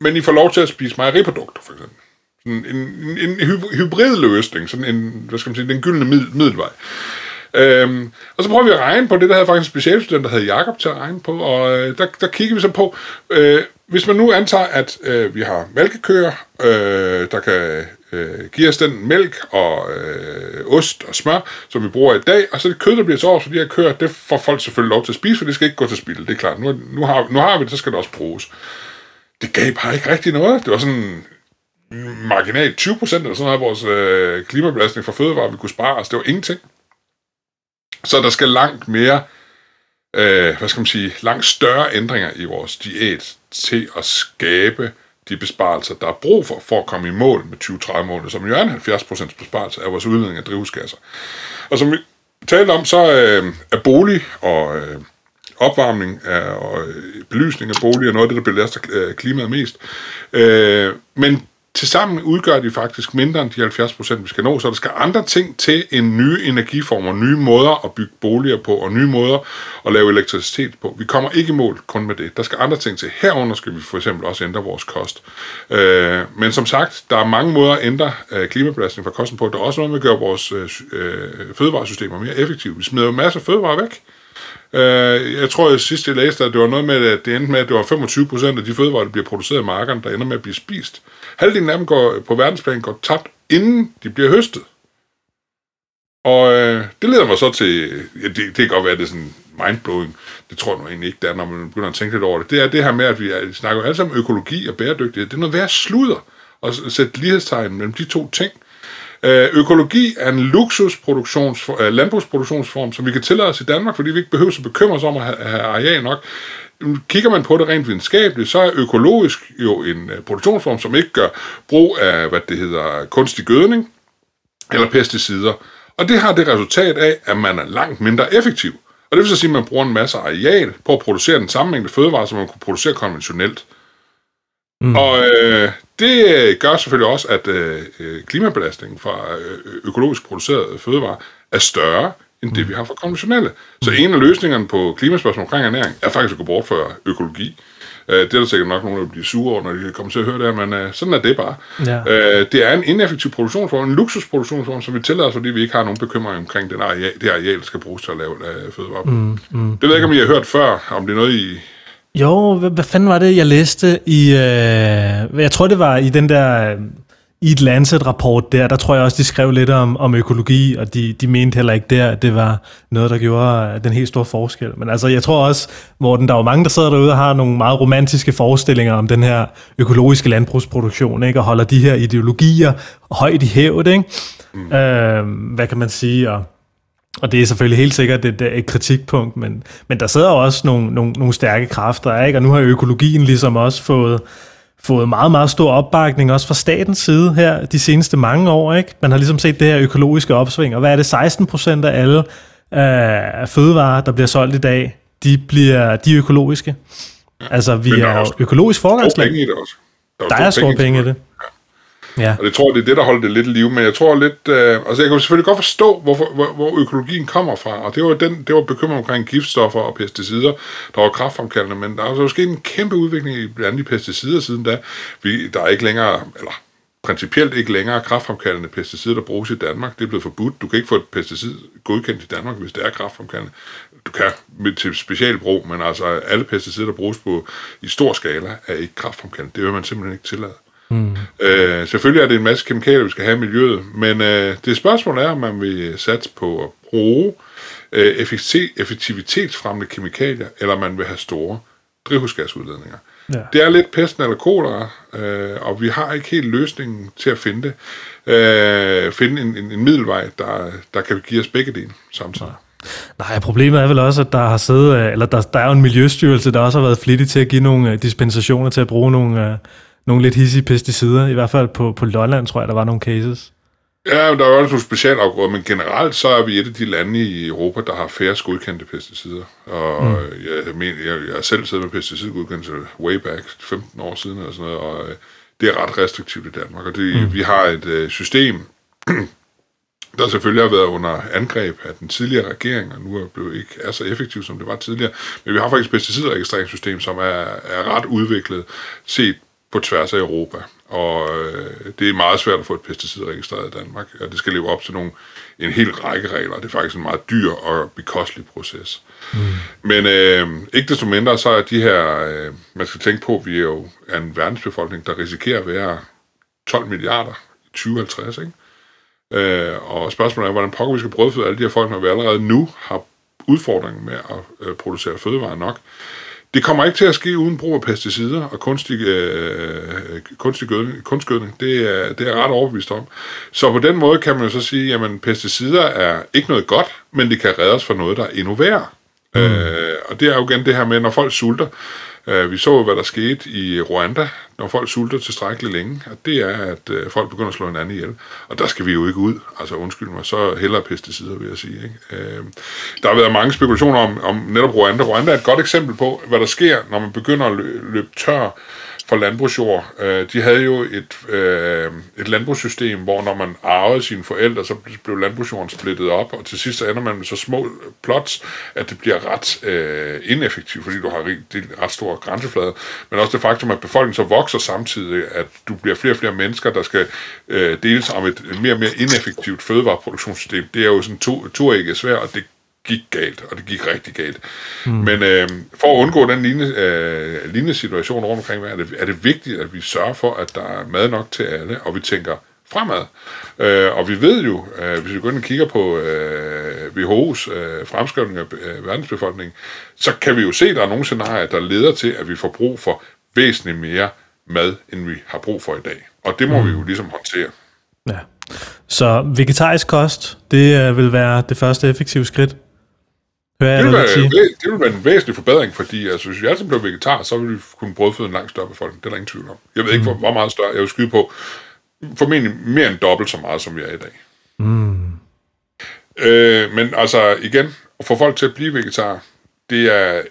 Speaker 3: men I får lov til at spise mejeriprodukter, for eksempel. Sådan en, en, en hybrid løsning, sådan en, hvad skal man sige, den gyldne middel, middelvej. Øhm, og så prøver vi at regne på det, der havde faktisk en specialstudent, der hed Jakob til at regne på, og øh, der, der kigger vi så på, øh, hvis man nu antager, at øh, vi har mælkekøer, øh, der kan øh, give os den mælk og øh, ost og smør, som vi bruger i dag, og så det kød, der bliver så over så de her køer, det får folk selvfølgelig lov til at spise, for det skal ikke gå til spil, det er klart. Nu, nu, har, nu har vi det, så skal det også bruges. Det gav bare ikke rigtig noget. Det var sådan marginalt 20 procent eller sådan noget af vores øh, klimabelastning for fødevarer, vi kunne spare os. Det var ingenting. Så der skal langt mere, øh, hvad skal man sige, langt større ændringer i vores diæt til at skabe de besparelser, der er brug for, for at komme i mål med 2030-målet, som jo er en 70% besparelse af vores udledning af drivhusgasser. Og som vi talte om, så øh, er bolig og øh, opvarmning af, og øh, belysning af boliger noget af det, der belaster øh, klimaet mest. Øh, men Tilsammen udgør de faktisk mindre end de 70 procent, vi skal nå, så der skal andre ting til end nye energiformer, nye måder at bygge boliger på, og nye måder at lave elektricitet på. Vi kommer ikke i mål kun med det. Der skal andre ting til. Herunder skal vi for eksempel også ændre vores kost. Øh, men som sagt, der er mange måder at ændre øh, klimabelastning fra kosten på. Der er også noget med at gøre vores øh, øh, fødevaresystemer mere effektive. Vi smider jo masser af fødevarer væk. Øh, jeg tror, at sidst jeg læste, at det var noget med, at det endte med, at det var 25 procent af de fødevarer, der bliver produceret i markerne, der ender med at blive spist. Halvdelen af dem går på verdensplan går tabt, inden de bliver høstet. Og øh, det leder mig så til, ja, det, det kan godt være, at det er sådan mindblowing, det tror jeg nu egentlig ikke, det er, når man begynder at tænke lidt over det, det er det her med, at vi snakker alle sammen økologi og bæredygtighed. Det er noget værd sludder at sætte lighedstegn mellem de to ting. Øh, økologi er en luksusproduktions, øh, landbrugsproduktionsform, som vi kan tillade os i Danmark, fordi vi ikke behøver at bekymre os om at have areal nok. Kigger man på det rent videnskabeligt, så er økologisk jo en øh, produktionsform, som ikke gør brug af, hvad det hedder, kunstig gødning eller pesticider. Og det har det resultat af, at man er langt mindre effektiv. Og det vil så sige, at man bruger en masse areal på at producere den samme mængde fødevarer, som man kunne producere konventionelt. Mm. Og øh, det gør selvfølgelig også, at øh, klimabelastningen fra øh, økologisk producerede fødevarer er større end det, vi har for konventionelle. Så en af løsningerne på klimaspørgsmål omkring ernæring er faktisk at gå bort fra økologi. Øh, det er der sikkert nok nogen, der bliver sure over, når de kommer til at høre det her, men øh, sådan er det bare.
Speaker 1: Ja.
Speaker 3: Øh, det er en ineffektiv produktionsform, en luksusproduktionsform, som vi tillader fordi vi ikke har nogen bekymring omkring den areal, det areal, der skal bruges til at lave øh, fødevarer. Mm, mm. Det ved jeg ikke, om I har hørt før, om det er noget, I...
Speaker 1: Jo, hvad, hvad fanden var det, jeg læste i... Øh, jeg tror, det var i den der... I et Lancet-rapport der, der tror jeg også, de skrev lidt om, om økologi, og de, de mente heller ikke der, at det var noget, der gjorde den helt store forskel. Men altså, jeg tror også, Morten, der er jo mange, der sidder derude og har nogle meget romantiske forestillinger om den her økologiske landbrugsproduktion, ikke? og holder de her ideologier højt i hævet. Ikke? Mm. Øh, hvad kan man sige? Og, og det er selvfølgelig helt sikkert et, et kritikpunkt, men, men der sidder også nogle, nogle, nogle stærke kræfter, ikke? og nu har økologien ligesom også fået fået meget, meget stor opbakning også fra statens side her de seneste mange år. Ikke? Man har ligesom set det her økologiske opsving, og hvad er det? 16 procent af alle øh, fødevarer, der bliver solgt i dag, de, bliver, de økologiske. Ja. Altså, vi er, er økologisk forgangsland.
Speaker 3: Der er også.
Speaker 1: Der er, der er store penge i det.
Speaker 3: Ja. Og det tror jeg, det er det, der holder det lidt i live. Men jeg tror lidt... Øh, altså, jeg kan selvfølgelig godt forstå, hvorfor, hvor, hvor økologien kommer fra. Og det var, den, det var bekymring omkring giftstoffer og pesticider, der var kraftfremkaldende. Men der er jo sket en kæmpe udvikling i blandt andet pesticider siden da. Vi, der er ikke længere... Eller, principielt ikke længere kraftfremkaldende pesticider, der bruges i Danmark. Det er blevet forbudt. Du kan ikke få et pesticid godkendt i Danmark, hvis det er kraftfremkaldende. Du kan til specialbrug, men altså alle pesticider, der bruges på i stor skala, er ikke kraftfremkaldende. Det vil man simpelthen ikke tillade. Mm. Øh, selvfølgelig er det en masse kemikalier, vi skal have i miljøet, men øh, det spørgsmål er, om man vil satse på at bruge øh, effektivitetsfremmende kemikalier, eller man vil have store drivhusgasudledninger. Ja. Det er lidt pesten eller kolera, øh, og vi har ikke helt løsningen til at finde det. Øh, finde en, en, en middelvej, der, der kan give os begge dele samtidig.
Speaker 1: Nej. Nej, problemet er vel også, at der har siddet, øh, eller der, der er jo en miljøstyrelse, der også har været flittig til at give nogle øh, dispensationer til at bruge nogle, nogle lidt hissige pesticider, i hvert fald på, på Lolland, tror jeg, der var nogle cases.
Speaker 3: Ja, der er også nogle specialafgrøder, men generelt så er vi et af de lande i Europa, der har færre godkendte pesticider. Og mm. jeg, mener, jeg, jeg har selv siddet med pesticidgodkendelse way back, 15 år siden eller sådan noget, og øh, det er ret restriktivt i Danmark. Og det, mm. vi har et øh, system, der selvfølgelig har været under angreb af den tidligere regering, og nu er det ikke er så effektivt, som det var tidligere. Men vi har faktisk et pesticidregistreringssystem, som er, er ret udviklet, set på tværs af Europa. Og øh, det er meget svært at få et pesticid registreret i Danmark, og det skal leve op til nogle, en hel række regler. Det er faktisk en meget dyr og bekostelig proces. Mm. Men øh, ikke desto mindre, så er de her, øh, man skal tænke på, at vi er jo er en verdensbefolkning, der risikerer at være 12 milliarder i 2050, ikke? Øh, og spørgsmålet er, hvordan pokker vi skal brødføde alle de her folk, når vi allerede nu har udfordringen med at øh, producere fødevarer nok. Det kommer ikke til at ske uden brug af pesticider og kunstig, øh, kunstig gødning, kunstgødning. Det er, det er ret overbevist om. Så på den måde kan man jo så sige, at pesticider er ikke noget godt, men det kan redde os for noget, der er endnu værre. Mm. Øh, og det er jo igen det her med, når folk sulter, Øh, Øh, vi så, hvad der skete i Rwanda, når folk sulter tilstrækkeligt længe, og det er, at øh, folk begynder at slå hinanden ihjel. Og der skal vi jo ikke ud. Altså undskyld mig, så hellere pesticider, vil jeg sige. Ikke? Øh, der har været mange spekulationer om, om netop Rwanda. Rwanda er et godt eksempel på, hvad der sker, når man begynder at løbe tør for landbrugsjord. Øh, de havde jo et, øh, et landbrugssystem, hvor når man arvede sine forældre, så blev landbrugsjorden splittet op, og til sidst så ender man med så små plots, at det bliver ret øh, ineffektivt, fordi du har ret, ret store grænseflade. Men også det faktum, at befolkningen så vokser samtidig, at du bliver flere og flere mennesker, der skal øh, deles om et mere og mere ineffektivt fødevareproduktionssystem. Det er jo sådan to, to ikke svært, og det gik galt, og det gik rigtig galt. Mm. Men øh, for at undgå den lignende, øh, lignende situation rundt omkring, er det, er det vigtigt, at vi sørger for, at der er mad nok til alle, og vi tænker fremad. Øh, og vi ved jo, øh, hvis vi går ind og kigger på øh, WHO's øh, fremskrivning af øh, verdensbefolkningen, så kan vi jo se, at der er nogle scenarier, der leder til, at vi får brug for væsentligt mere mad, end vi har brug for i dag. Og det må mm. vi jo ligesom håndtere.
Speaker 1: Ja. Så vegetarisk kost, det øh, vil være det første effektive skridt?
Speaker 3: Hvad det, vil være, det vil være en væsentlig forbedring, fordi altså, hvis vi alle blev vegetar, så ville vi kunne brødføde en langt større befolkning. Det er der ingen tvivl om. Jeg ved ikke, mm. hvor, hvor meget større. Jeg vil skyde på formentlig mere end dobbelt så meget, som vi er i dag. Mm. Øh, men altså igen, at få folk til at blive vegetar, det er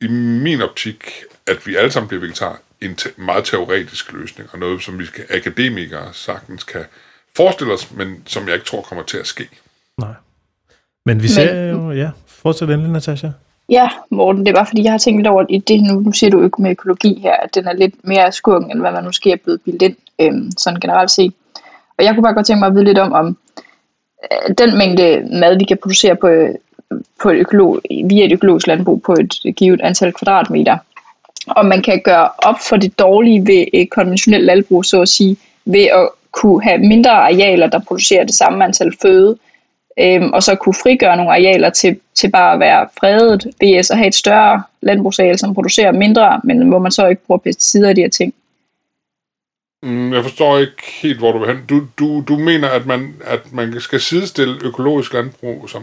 Speaker 3: i min optik, at vi alle sammen bliver vegetar, en te- meget teoretisk løsning, og noget, som vi skal, akademikere sagtens kan forestille os, men som jeg ikke tror kommer til at ske.
Speaker 1: Nej. Men vi ser jo, ja, fortsæt endelig, Natasha.
Speaker 2: Ja, Morten, det er bare fordi, jeg har tænkt lidt over, at det, nu, nu siger du ikke med økologi her, at den er lidt mere skurken, end hvad man måske er blevet bildt ind, øhm, sådan generelt set. Og jeg kunne bare godt tænke mig at vide lidt om, om øh, den mængde mad, vi kan producere på, øh, på et økolog, via et økologisk landbrug på et givet antal kvadratmeter, om man kan gøre op for det dårlige ved et konventionelt landbrug, så at sige, ved at kunne have mindre arealer, der producerer det samme antal føde, øhm, og så kunne frigøre nogle arealer til, til bare at være fredet, ved at have et større landbrugsareal, som producerer mindre, men hvor man så ikke bruger pesticider og de her ting.
Speaker 3: Mm, jeg forstår ikke helt, hvor du vil hen. Du, du, du mener, at man, at man skal sidestille økologisk landbrug som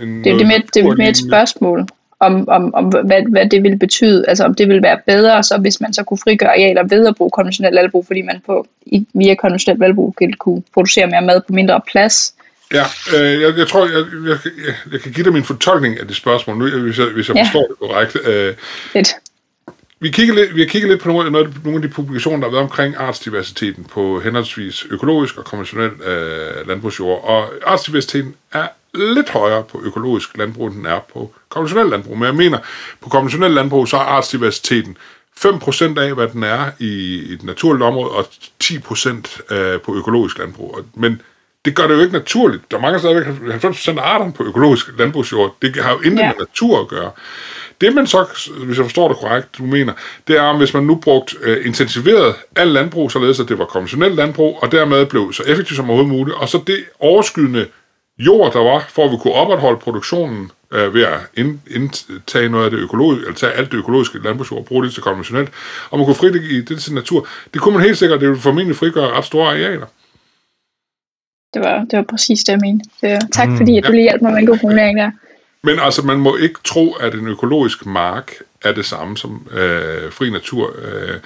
Speaker 3: en...
Speaker 2: Det, det, med, det er med et spørgsmål om, om, om hvad, hvad det vil betyde, altså om det vil være bedre, så hvis man så kunne frigøre arealer ved at bruge konventionelt landbrug, fordi man på, via konventionelt landbrug kunne producere mere mad på mindre plads,
Speaker 3: Ja, øh, jeg, jeg tror, jeg, jeg, jeg, jeg kan give dig min fortolkning af det spørgsmål, nu, hvis jeg, hvis jeg ja. forstår det korrekt. Øh. Vi, kigger lidt, vi har kigget lidt på nogle, nogle af de publikationer, der har været omkring artsdiversiteten på henholdsvis økologisk og konventionel øh, landbrugsjord. Og artsdiversiteten er lidt højere på økologisk landbrug, end den er på konventionel landbrug. Men jeg mener, på konventionel landbrug, så er artsdiversiteten 5% af, hvad den er i, i et naturligt område, og 10% øh, på økologisk landbrug. Men det gør det jo ikke naturligt. Der mangler stadigvæk 90% af arterne på økologisk landbrugsjord. Det har jo intet ja. med natur at gøre. Det man så, hvis jeg forstår det korrekt, du mener, det er, om hvis man nu brugt uh, intensiveret al landbrug, således at det var konventionelt landbrug, og dermed blev så effektivt som overhovedet muligt, og så det overskydende jord, der var, for at vi kunne opretholde produktionen uh, ved at indtage noget af det økologiske, eller tage alt det økologiske landbrugsjord og bruge det til konventionelt, og man kunne frigive det til natur. Det kunne man helt sikkert, det ville formentlig frigøre ret store arealer.
Speaker 2: Det var, det var præcis det, jeg mente. Så, tak mm, fordi, at du lige hjalp mig med en god formulering der.
Speaker 3: Men altså, man må ikke tro, at en økologisk mark er det samme som øh, fri natur. Øh,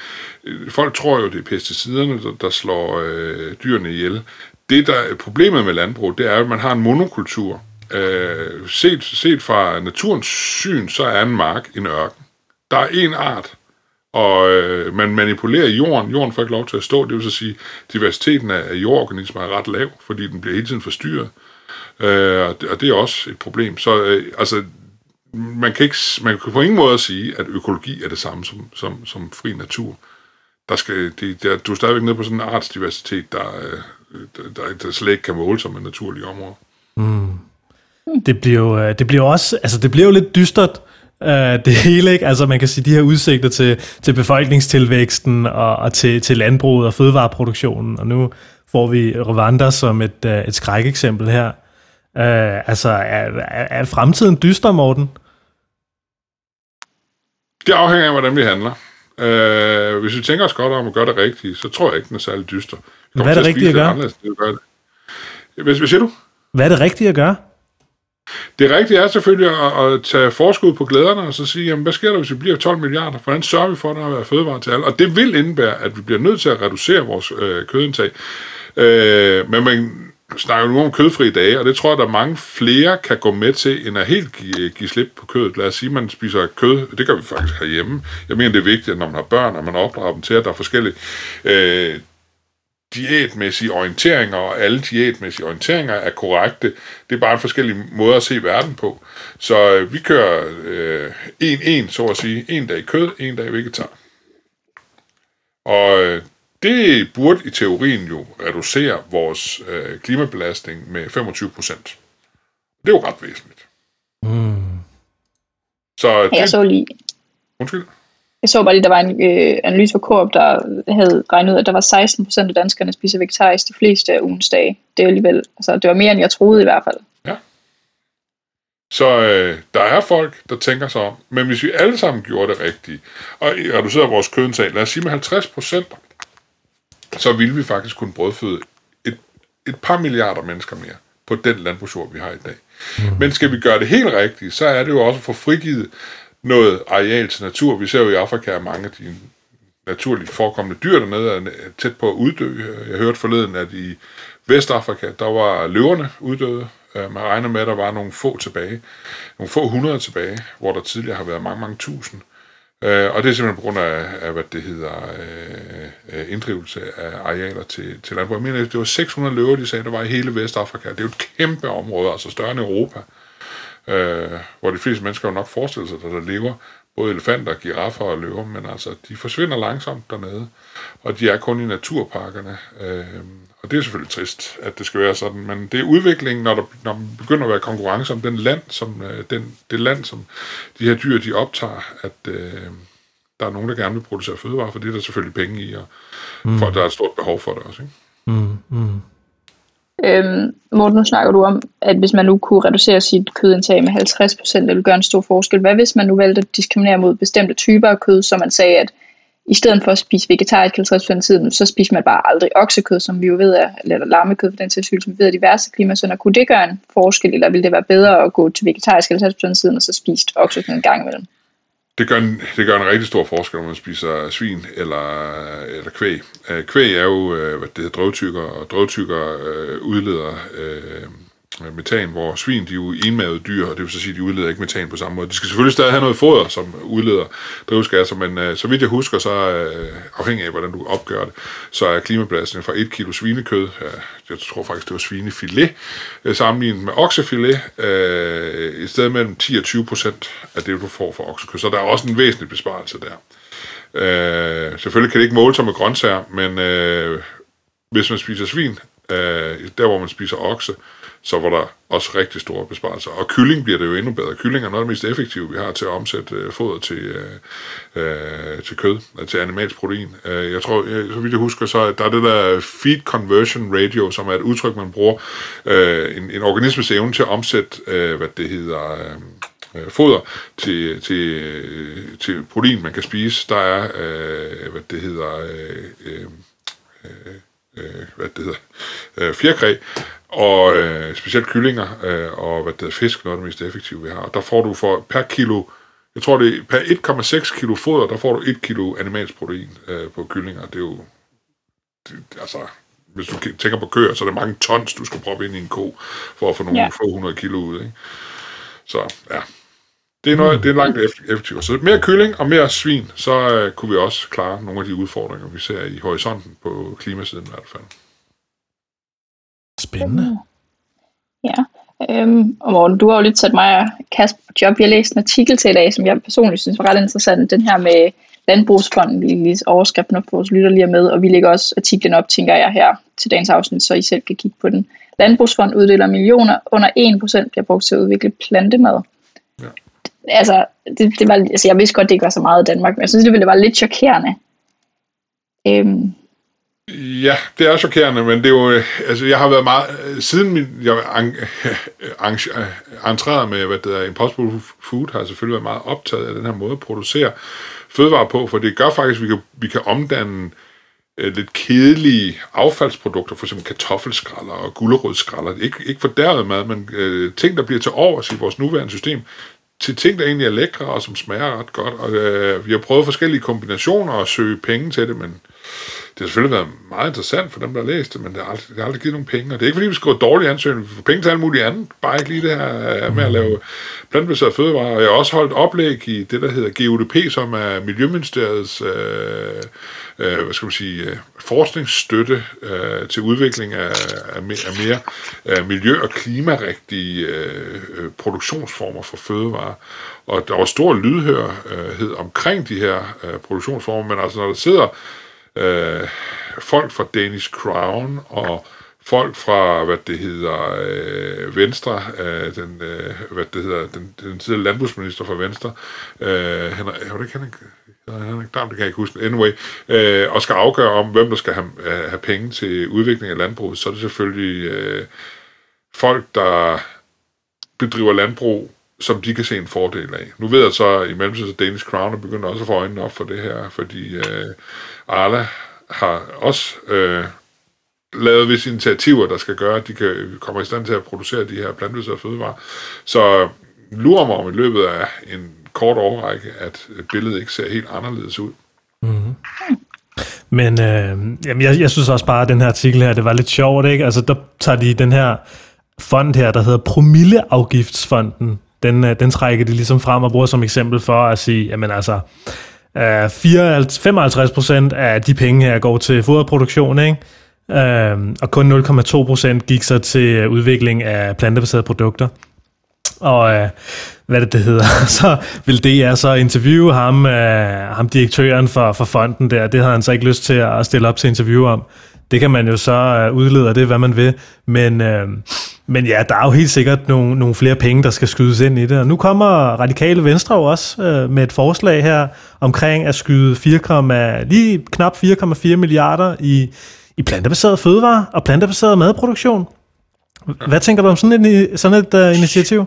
Speaker 3: folk tror jo, det er pesticiderne, der, der slår øh, dyrene ihjel. Det, der er problemet med landbrug, det er, at man har en monokultur. Øh, set, set fra naturens syn, så er en mark en ørken. Der er en art, og øh, man manipulerer jorden. Jorden får ikke lov til at stå. Det vil så sige, at diversiteten af jordorganismer er ret lav, fordi den bliver hele tiden forstyrret. Øh, og det er også et problem. Så øh, altså, man kan, ikke, man kan på ingen måde sige, at økologi er det samme som, som, som fri natur. Der skal, det, der, du er stadigvæk nede på sådan en artsdiversitet, der, øh, der, der, der slet ikke kan måle sig med naturlige områder. Mm.
Speaker 1: Det bliver jo øh, det bliver også, altså det bliver jo lidt dystert, uh, det hele, ikke? Altså man kan sige, de her udsigter til, til befolkningstilvæksten og, og til, til landbruget og fødevareproduktionen, og nu får vi Rwanda som et, uh, et skrækeksempel her. Uh, altså, er, er, fremtiden dyster, Morten?
Speaker 3: Det afhænger af, hvordan vi handler. Uh, hvis vi tænker os godt om at gøre det rigtigt, så tror jeg ikke, den er særlig dyster.
Speaker 1: Hvad er det rigtige at gøre?
Speaker 3: Hvad, hvad siger du?
Speaker 1: Hvad er det rigtige at gøre?
Speaker 3: Det rigtige er selvfølgelig at, at tage forskud på glæderne og så sige, jamen, hvad sker der, hvis vi bliver 12 milliarder? Hvordan sørger vi for, at der er fødevare til alle? Og det vil indebære, at vi bliver nødt til at reducere vores øh, kødindtag. Øh, men man snakker nu om kødfri dage, og det tror jeg, der mange flere kan gå med til, end at helt give, øh, give slip på kødet. Lad os sige, at man spiser kød. Det gør vi faktisk herhjemme. Jeg mener, det er vigtigt, at når man har børn, og man opdrager dem til, at der er forskellige øh, diætmæssige orienteringer, og alle diætmæssige orienteringer er korrekte. Det er bare en forskellig måde at se verden på. Så øh, vi kører øh, en, en, så at sige, en dag kød, en dag vegetar. Og øh, det burde i teorien jo reducere vores øh, klimabelastning med 25 procent. Det er jo ret væsentligt. Mm.
Speaker 2: Så det, jeg så lige.
Speaker 3: Undskyld?
Speaker 2: Jeg så bare lige, der var en øh, analyse fra Coop, der havde regnet ud, at der var 16 procent af danskerne, spiser vegetarisk de fleste af ugens dage. Det er alligevel, altså det var mere, end jeg troede i hvert fald.
Speaker 3: Ja. Så øh, der er folk, der tænker sig om. Men hvis vi alle sammen gjorde det rigtigt, og reducerede vores kødindtag, lad os sige med 50 procent, så ville vi faktisk kunne brødføde et, et par milliarder mennesker mere på den landbrugsjord, vi har i dag. Mm. Men skal vi gøre det helt rigtigt, så er det jo også at få frigivet noget areal til natur. Vi ser jo i Afrika, at mange af de naturligt forekommende dyr dernede er tæt på at uddø. Jeg hørte forleden, at i Vestafrika, der var løverne uddøde. Øh, man regner med, at der var nogle få tilbage. Nogle få hundrede tilbage, hvor der tidligere har været mange, mange tusind. Øh, og det er simpelthen på grund af, af hvad det hedder, øh, øh inddrivelse af arealer til, til landbrug. Jeg mener, det var 600 løver, de sagde, der var i hele Vestafrika. Det er jo et kæmpe område, altså større end Europa øh, hvor de fleste mennesker jo nok forestiller sig, at der lever både elefanter, giraffer og løver, men altså, de forsvinder langsomt dernede, og de er kun i naturparkerne. Øh, og det er selvfølgelig trist, at det skal være sådan, men det er udviklingen, når der når man begynder at være konkurrence om den land, som, øh, den, det land, som de her dyr, de optager, at øh, der er nogen, der gerne vil producere fødevarer, for det er der selvfølgelig penge i, og mm. for der er et stort behov for det også. Ikke? Mm, mm.
Speaker 2: Øhm, Morten, nu snakker du om, at hvis man nu kunne reducere sit kødindtag med 50%, det ville gøre en stor forskel. Hvad hvis man nu valgte at diskriminere mod bestemte typer af kød, så man sagde, at i stedet for at spise vegetarisk 50% af tiden, så spiser man bare aldrig oksekød, som vi jo ved er, eller lammekød for den sags som vi ved er diverse klimasønder. Kunne det gøre en forskel, eller ville det være bedre at gå til vegetarisk 50% af tiden, og så spise oksekød en gang imellem?
Speaker 3: Det gør, en, det gør en rigtig stor forskel, om man spiser svin eller, eller kvæg. Øh, kvæg er jo, øh, hvad det hedder, drøvtykker, og drøvtykker øh, udleder øh, metan, hvor svin de er jo enmavede dyr, og det vil så sige, at de udleder ikke metan på samme måde. De skal selvfølgelig stadig have noget foder, som udleder drivhusgasser, men øh, så vidt jeg husker, så øh, afhængig af, hvordan du opgør det, så er klimabelastningen fra 1 kilo svinekød, øh, jeg tror faktisk, det var svinefilet, øh, sammenlignet med oksefilet, øh, i stedet mellem 10 og 20 procent af det, du får for oksekød. Så der er også en væsentlig besparelse der. Øh, selvfølgelig kan det ikke måle sig med grøntsager, men øh, hvis man spiser svin, uh, der hvor man spiser okse, så var der også rigtig store besparelser. Og kylling bliver det jo endnu bedre. Kylling er noget af det mest effektive, vi har til at omsætte øh, foder til, øh, øh til kød, øh, til animalsk protein. Øh, jeg tror, jeg, så vidt jeg husker, så der er det der feed conversion ratio, som er et udtryk, man bruger øh, en, en organismes evne til at omsætte, øh, hvad det hedder... Øh, øh foder til, til, øh, til protein, man kan spise. Der er, øh, hvad det hedder, øh, øh, øh, hvad det hedder, øh, fjerkræ, og øh, specielt kyllinger øh, og hvad det er, fisk, noget af det mest effektive, vi har. Der får du for per kilo, jeg tror det er per 1,6 kilo foder, der får du 1 kilo animalsk protein øh, på kyllinger. Det er jo, det, altså, hvis du tænker på køer, så er det mange tons, du skal proppe ind i en ko, for at få nogle ja. få hundrede kilo ud. Ikke? Så ja, det er, noget, det er langt effektivt. Så mere kylling og mere svin, så uh, kunne vi også klare nogle af de udfordringer, vi ser i horisonten på klimasiden i hvert fald.
Speaker 1: Spændende.
Speaker 2: Ja. Øhm, og Morten, du har jo lidt sat mig og Kasper på job. Jeg læste en artikel til i dag, som jeg personligt synes var ret interessant. Den her med Landbrugsfonden, vi lige overskriften op for vores lytter lige med, og vi lægger også artiklen op, tænker jeg, her til dagens afsnit, så I selv kan kigge på den. Landbrugsfonden uddeler millioner, under 1% bliver brugt til at udvikle plantemad. Altså, det, det var, altså, jeg vidste godt, det ikke var så meget i Danmark, men jeg synes, det ville være lidt chokerende. Øhm,
Speaker 3: Ja, det er chokerende, men det er jo, øh, altså jeg har været meget, øh, siden min, jeg øh, entrerede med, hvad det er, Impossible Food, har jeg selvfølgelig været meget optaget af den her måde at producere fødevarer på, for det gør faktisk, at vi kan, vi kan omdanne øh, lidt kedelige affaldsprodukter, for eksempel kartoffelskralder og gulerødskralder, ikke, ikke fordærvet mad, men øh, ting, der bliver til overs i vores nuværende system, til ting, der egentlig er lækre og som smager ret godt. Og øh, vi har prøvet forskellige kombinationer og søge penge til det, men det har selvfølgelig været meget interessant for dem, der har læst det, men det har aldrig, det har aldrig givet nogen penge. Og det er ikke, fordi vi skriver dårlige ansøgninger. Vi får penge til alt muligt andet. Bare ikke lige det her med at lave plantebaseret fødevarer. Og jeg har også holdt oplæg i det, der hedder GUDP, som er Miljøministeriets øh, øh, hvad skal man sige, øh, forskningsstøtte øh, til udvikling af, af, af mere af miljø- og klimarigtige øh, øh, produktionsformer for fødevarer. Og der var stor lydhørhed omkring de her øh, produktionsformer, men altså når der sidder øh, folk fra Danish Crown og folk fra, hvad det hedder, øh, Venstre, øh, den, øh, hvad det hedder, den, den tidligere landbrugsminister fra Venstre, øh, Henrik, var det ikke Henrik, Henrik? Dam, det kan jeg ikke huske, anyway, øh, og skal afgøre om, hvem der skal have, øh, have penge til udvikling af landbruget, så er det selvfølgelig øh, folk, der bedriver landbrug, som de kan se en fordel af. Nu ved jeg så, i mellemtiden, at Danish Crown er begyndt også at få øjnene op for det her, fordi øh, Arla har også øh, lavet visse initiativer, der skal gøre, at de kan komme i stand til at producere de her plantebaserede fødevarer. Så øh, lurer mig om i løbet af en kort overrække, at øh, billedet ikke ser helt anderledes ud. Mm-hmm.
Speaker 1: Men øh, jamen jeg, jeg synes også bare, at den her artikel her, det var lidt sjovt, ikke? Altså, der tager de den her fond her, der hedder Promilleafgiftsfonden, den, øh, den trækker de ligesom frem og bruger som eksempel for at sige, jamen altså, øh, 54, 55% af de penge her går til foderproduktion, ikke? Uh, og kun 0,2% gik så til øh, udvikling af plantebaserede produkter. og øh, hvad det, det hedder, så vil DR så interviewe ham, øh, ham direktøren for, for fonden der. Det havde han så ikke lyst til at stille op til interview om. Det kan man jo så øh, udlede af det, hvad man vil. Men, øh, men ja, der er jo helt sikkert nogle, nogle flere penge, der skal skydes ind i det. Og nu kommer Radikale Venstre jo også øh, med et forslag her omkring at skyde 4, lige knap 4,4 milliarder i, i plantebaseret fødevare og plantebaseret madproduktion. Hvad tænker du om sådan et, sådan et uh, initiativ?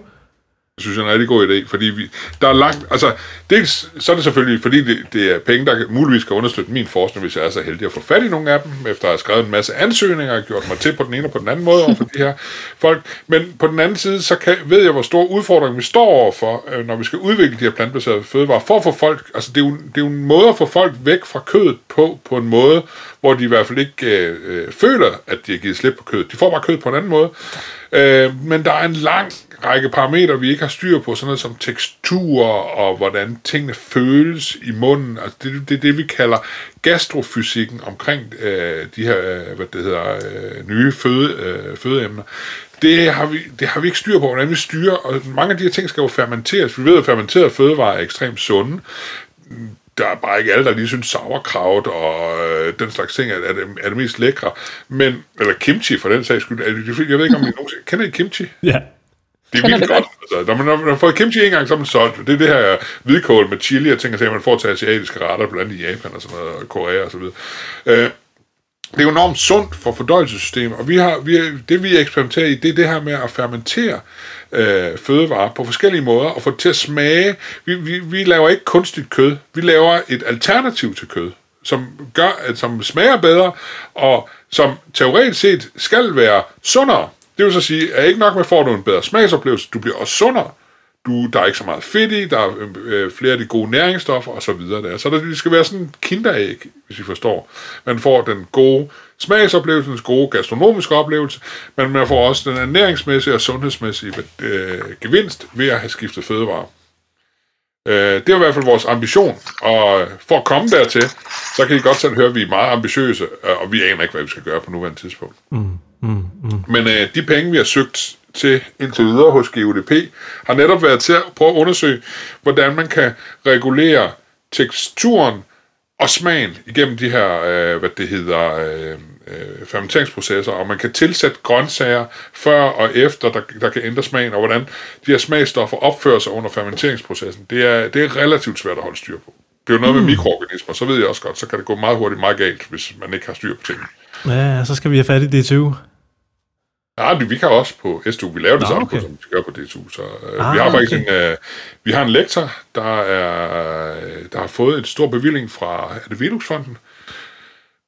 Speaker 3: Synes jeg er en rigtig god idé, fordi vi, der er langt, altså dels så er det selvfølgelig, fordi det, det er penge, der muligvis kan understøtte min forskning, hvis jeg er så heldig at få fat i nogle af dem, efter at have skrevet en masse ansøgninger og gjort mig til på den ene og på den anden måde over for de her folk. Men på den anden side, så kan, ved jeg, hvor stor udfordring vi står overfor, øh, når vi skal udvikle de her plantbaserede fødevarer, for at få folk, altså det er, jo, det er jo en måde at få folk væk fra kødet på, på en måde, hvor de i hvert fald ikke øh, øh føler, at de har givet slip på kødet. De får bare kød på en anden måde. Øh, men der er en lang række parametre, vi ikke har styr på, sådan noget som tekstur og hvordan tingene føles i munden. Altså det, det er det, vi kalder gastrofysikken omkring øh, de her øh, hvad det hedder, øh, nye føde, øh, fødeemner. Det har, vi, det har vi ikke styr på, hvordan vi styrer, og mange af de her ting skal jo fermenteres. Vi ved, at fermenterede fødevarer er ekstremt sunde der er bare ikke alle, der lige synes sauerkraut og øh, den slags ting er, er, det, er det mest lækre. Men, eller kimchi for den sags skyld. Jeg ved ikke, om I nogensinde... Kender I kimchi?
Speaker 1: Ja.
Speaker 3: Det er virkelig godt. Altså, når, man, når man har fået kimchi en gang, så er man solgt. Det er det her hvidkål med chili og ting, og man får til asiatiske retter, blandt andet i Japan og sådan noget, og Korea og så videre. Øh, det er jo enormt sundt for fordøjelsessystemet, og vi har, vi, det vi eksperimenterer i, det er det her med at fermentere øh, fødevarer på forskellige måder, og få det til at smage. Vi, vi, vi laver ikke kunstigt kød, vi laver et alternativ til kød, som, gør, at, som smager bedre, og som teoretisk set skal være sundere. Det vil så sige, at ikke nok med, at får du en bedre smagsoplevelse, du bliver også sundere. Du, der er ikke så meget fedt i, der er øh, flere af de gode næringsstoffer og så videre der. Så der, det skal være sådan en kinderæg, hvis I forstår. Man får den gode smagsoplevelse, den gode gastronomiske oplevelse, men man får også den ernæringsmæssige og sundhedsmæssige øh, gevinst ved at have skiftet fødevarer. Øh, det er i hvert fald vores ambition, og for at komme dertil, så kan I godt selv høre, at vi er meget ambitiøse, og vi aner ikke, hvad vi skal gøre på nuværende tidspunkt. Mm. Mm, mm. Men øh, de penge, vi har søgt til indtil videre hos GUDP, har netop været til at prøve at undersøge, hvordan man kan regulere teksturen og smagen igennem de her, øh, hvad det hedder, øh, øh, fermenteringsprocesser, og man kan tilsætte grøntsager før og efter, der, der kan ændre smagen, og hvordan de her smagstoffer opfører sig under fermenteringsprocessen. Det er, det er relativt svært at holde styr på. Det er jo noget mm. med mikroorganismer, så ved jeg også godt, så kan det gå meget hurtigt meget galt, hvis man ikke har styr på tingene.
Speaker 1: Ja, så skal vi have fat i DTU.
Speaker 3: Ja, vi kan også på STU. Vi laver det Nå, samme, okay. som vi gør på DTU. Så, uh, ah, vi har faktisk okay. en, uh, vi har en lektor, der, er, der har fået et stor bevilling fra er det Velux-fonden,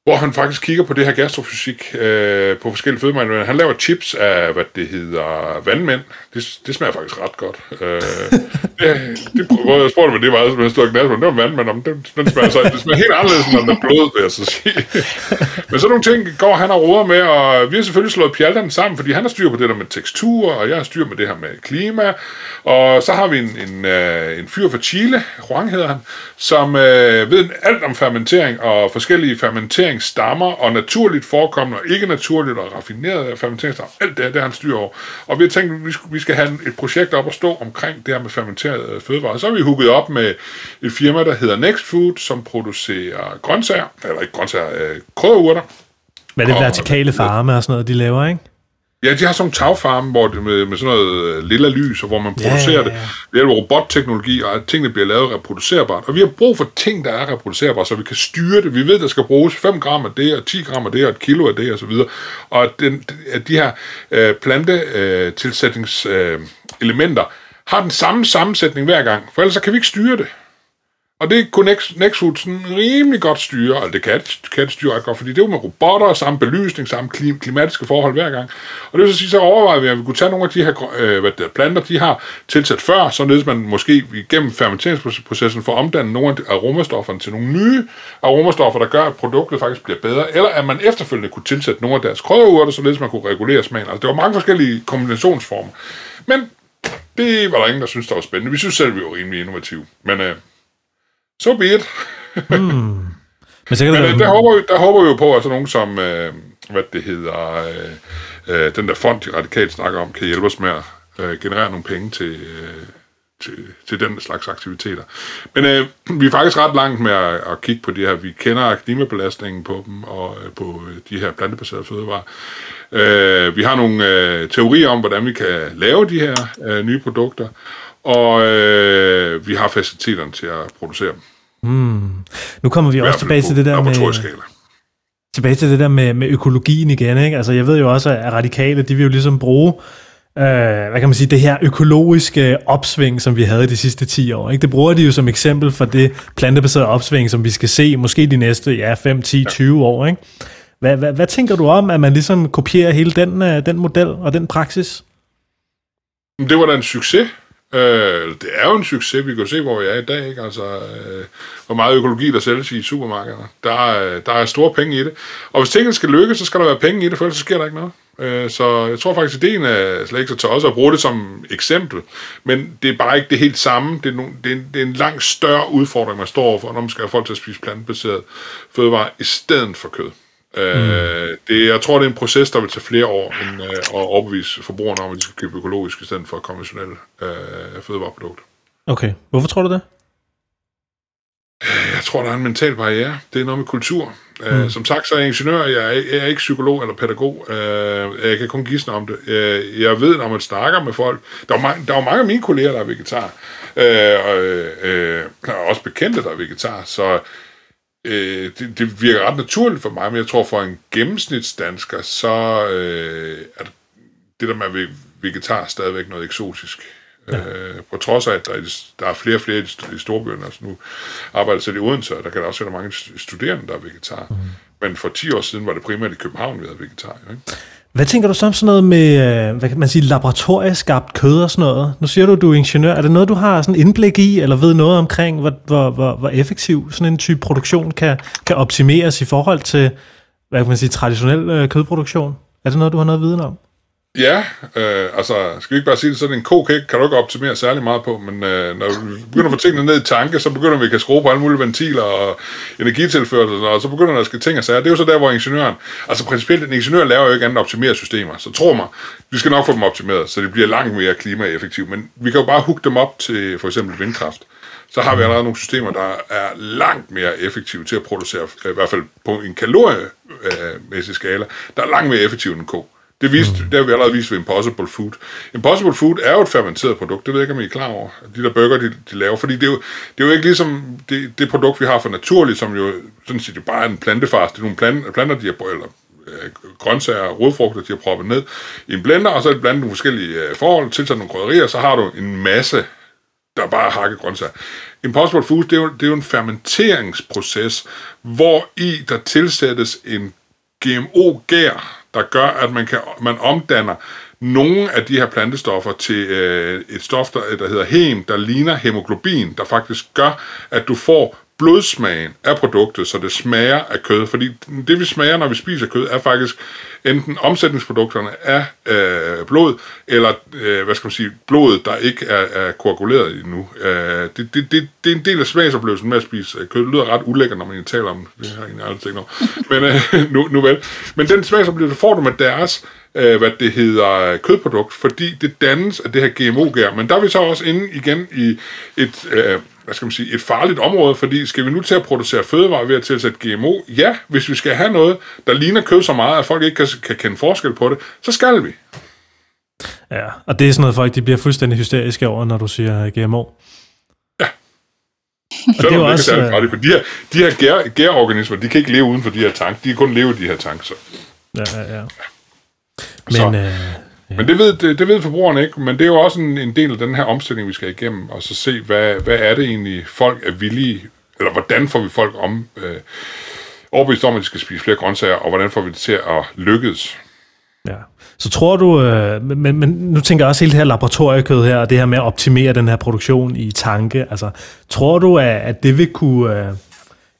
Speaker 3: hvor han faktisk kigger på det her gastrofysik øh, på forskellige fødevarer. Han laver chips af, hvad det hedder, vandmænd. Det, det smager faktisk ret godt. Øh, det, det prøvede jeg spurgte, hvad det var, som jeg stod og det var vandmænd, om den, den smager, så, det smager helt anderledes, end den er blod, vil jeg så sige. Men så nogle ting går han og roder med, og vi har selvfølgelig slået pjalterne sammen, fordi han har styr på det der med tekstur, og jeg har styr med det her med klima, og så har vi en, en, øh, en fyr fra Chile, Juan hedder han, som øh, ved alt om fermentering og forskellige fermenteringsstammer og naturligt forekommende og ikke naturligt og raffineret fermenteringsstammer. Alt det, det har han styr over. Og vi har tænkt, at vi skal have et projekt op at stå omkring det her med fermenterede fødevarer. Så har vi hugget op med et firma, der hedder Next Food, som producerer grøntsager, eller ikke grøntsager, øh, krydderurter.
Speaker 1: Hvad er det vertikale farme og sådan noget, de laver, ikke?
Speaker 3: Ja, de har sådan nogle tagfarme, hvor det med, med sådan noget øh, lilla lys, og hvor man producerer ja, ja, ja. det hjælp af robotteknologi, og at tingene bliver lavet reproducerbart. Og vi har brug for ting, der er reproducerbare, så vi kan styre det. Vi ved, der skal bruges 5 gram af det, og 10 gram af det, og et kilo af det, og så videre. Og at, den, at de her øh, plantetilsætningselementer øh, elementer har den samme sammensætning hver gang, for ellers så kan vi ikke styre det. Og det kunne Nexus sådan rimelig godt styre, og det kan, kan det styre ret godt, fordi det er med robotter, samme belysning, samme klim, klimatiske forhold hver gang. Og det vil så sige, så overvejede vi, at vi kunne tage nogle af de her øh, hvad det, planter, de har tilsat før, således man måske gennem fermenteringsprocessen får omdannet nogle af aromastofferne til nogle nye aromastoffer, der gør, at produktet faktisk bliver bedre, eller at man efterfølgende kunne tilsætte nogle af deres krydderurter, således man kunne regulere smagen. Altså det var mange forskellige kombinationsformer. Men det var der ingen, der synes, der var spændende. Vi synes selv, vi var rimelig innovative. Men øh, so be it. mm. Men, så kan Men det, øh, der, håber vi, der håber vi jo på, at sådan nogen som, øh, hvad det hedder, øh, øh, den der fond, de radikalt snakker om, kan hjælpe os med at øh, generere nogle penge til, øh, til, til den slags aktiviteter. Men øh, vi er faktisk ret langt med at, at kigge på det her. Vi kender klimabelastningen på dem og øh, på de her plantebaserede fødevarer. Øh, vi har nogle øh, teorier om, hvordan vi kan lave de her øh, nye produkter, og øh, vi har faciliteterne til at producere dem.
Speaker 1: Mm. Nu kommer vi også tilbage til det der med tilbage til det der med, med økologien igen. Ikke? Altså, jeg ved jo også, at radikale, de vil jo ligesom bruge øh, hvad kan man sige, det her økologiske opsving, som vi havde de sidste 10 år. Ikke? Det bruger de jo som eksempel for det plantebaserede opsving, som vi skal se måske de næste ja, 5, 10, 20 år. Ikke? Hvad, hvad, hvad tænker du om, at man ligesom kopierer hele den, uh, den model og den praksis?
Speaker 3: Det var da en succes. Øh, det er jo en succes, vi kan se, hvor vi er i dag. Ikke? Altså, øh, hvor meget økologi der sælges i supermarkederne. Der er, der er store penge i det. Og hvis tingene skal lykkes, så skal der være penge i det, for ellers så sker der ikke noget. Øh, så jeg tror faktisk, at ideen er slet ikke så til os at bruge det som eksempel. Men det er bare ikke det helt samme. Det er, no, det er, en, det er en langt større udfordring, man står overfor, når man skal have folk til at spise plantebaseret fødevarer i stedet for kød. Mm. Øh, det, jeg tror, det er en proces, der vil tage flere år end øh, at overbevise forbrugerne om, at de skal købe økologisk i stedet for konventionelle øh, fødevareprodukter.
Speaker 1: Okay. Hvorfor tror du det?
Speaker 3: Jeg tror, der er en mental barriere. Det er noget med kultur. Øh, mm. som sagt, så er jeg ingeniør. Jeg er, jeg er ikke psykolog eller pædagog. Øh, jeg kan kun gisne om det. Øh, jeg ved, når man snakker med folk... Der er, mange, der er mange af mine kolleger, der er vegetar. Og øh, der er også bekendte, der er vegetar. Så øh, det, det virker ret naturligt for mig, men jeg tror for en gennemsnitsdansker, så øh, er det der med vegetar stadigvæk noget eksotisk. Ja. Øh, på trods af, at der er, der er flere og flere i storbyerne. Altså nu arbejder selv i Odense, og der kan der også være mange studerende, der er vegetar. Mm. Men for 10 år siden var det primært i København, vi havde vegetar. Ikke?
Speaker 1: Hvad tænker du så om sådan noget med, øh, hvad kan man sige, laboratorieskabt kød og sådan noget? Nu siger du, du er ingeniør. Er det noget, du har sådan indblik i, eller ved noget omkring, hvor, hvor, hvor, hvor effektiv sådan en type produktion kan, kan optimeres i forhold til, hvad kan man sige, traditionel øh, kødproduktion? Er det noget, du har noget viden om?
Speaker 3: Ja, øh, altså, skal vi ikke bare sige det, sådan en kokæk kan du ikke optimere særlig meget på, men øh, når vi begynder at få tingene ned i tanke, så begynder vi at skrue på alle mulige ventiler og energitilførsel, og så begynder der at ske ting og sager. Det er jo så der, hvor ingeniøren, altså principielt, en ingeniør laver jo ikke andet at optimere systemer, så tro mig, vi skal nok få dem optimeret, så det bliver langt mere klimaeffektivt, men vi kan jo bare hugge dem op til for eksempel vindkraft så har vi allerede nogle systemer, der er langt mere effektive til at producere, i hvert fald på en kaloriemæssig skala, der er langt mere effektive end kog. Det, viste, mm. det har vi allerede vist ved Impossible Food. Impossible Food er jo et fermenteret produkt, det ved jeg ikke, om I er klar over. De der burger, de, de laver, fordi det er, jo, det er jo ikke ligesom det, det produkt, vi har for naturligt, som jo sådan set bare er en plantefars. Det er nogle planter, planter de har, eller øh, grøntsager og rodfrugter, de har proppet ned i en blender, og så det blandet nogle forskellige øh, forhold, tilsat nogle krydderier, så har du en masse, der bare har hakket grøntsager. Impossible Food, det er, jo, det er jo en fermenteringsproces, hvor i der tilsættes en GMO-gær, der gør, at man, kan, man omdanner nogle af de her plantestoffer til øh, et stof, der, der hedder hem, der ligner hemoglobin, der faktisk gør, at du får blodsmagen af produktet, så det smager af kød. Fordi det, vi smager, når vi spiser kød, er faktisk enten omsætningsprodukterne af øh, blod, eller øh, hvad skal man sige, blodet, der ikke er, er koaguleret endnu. Øh, det, det, det, det er en del af smagsoplevelsen med at spise øh, kød. Det lyder ret ulækkert, når man taler om det. har jeg egentlig aldrig tænkt Men øh, nu, nu vel. Men den smagsoplevelse får du med deres øh, hvad det hedder, kødprodukt, fordi det dannes af det her GMO-gær. Men der er vi så også inde igen i et, øh, hvad skal man sige, et farligt område, fordi skal vi nu til at producere fødevarer ved at tilsætte GMO? Ja, hvis vi skal have noget, der ligner kød så meget, at folk ikke kan, kan kende forskel på det, så skal vi.
Speaker 1: Ja, og det er sådan noget, folk de bliver fuldstændig hysteriske over, når du siger GMO.
Speaker 3: Ja. Og det er jo også... Det, for de her, de her gær, gærorganismer, de kan ikke leve uden for de her tank. De kan kun leve i de her tank, så.
Speaker 1: Ja, ja, ja.
Speaker 3: Men, så, øh, ja. men det, ved, det, det ved forbrugerne ikke, men det er jo også en, en del af den her omstilling, vi skal igennem, og så se, hvad, hvad er det egentlig, folk er villige, eller hvordan får vi folk om, øh, overbevist om, at de skal spise flere grøntsager, og hvordan får vi det til at lykkes.
Speaker 1: Ja. Så tror du, øh, men, men nu tænker jeg også hele det her laboratoriekød her, og det her med at optimere den her produktion i tanke, altså tror du, at, at det vil kunne, øh,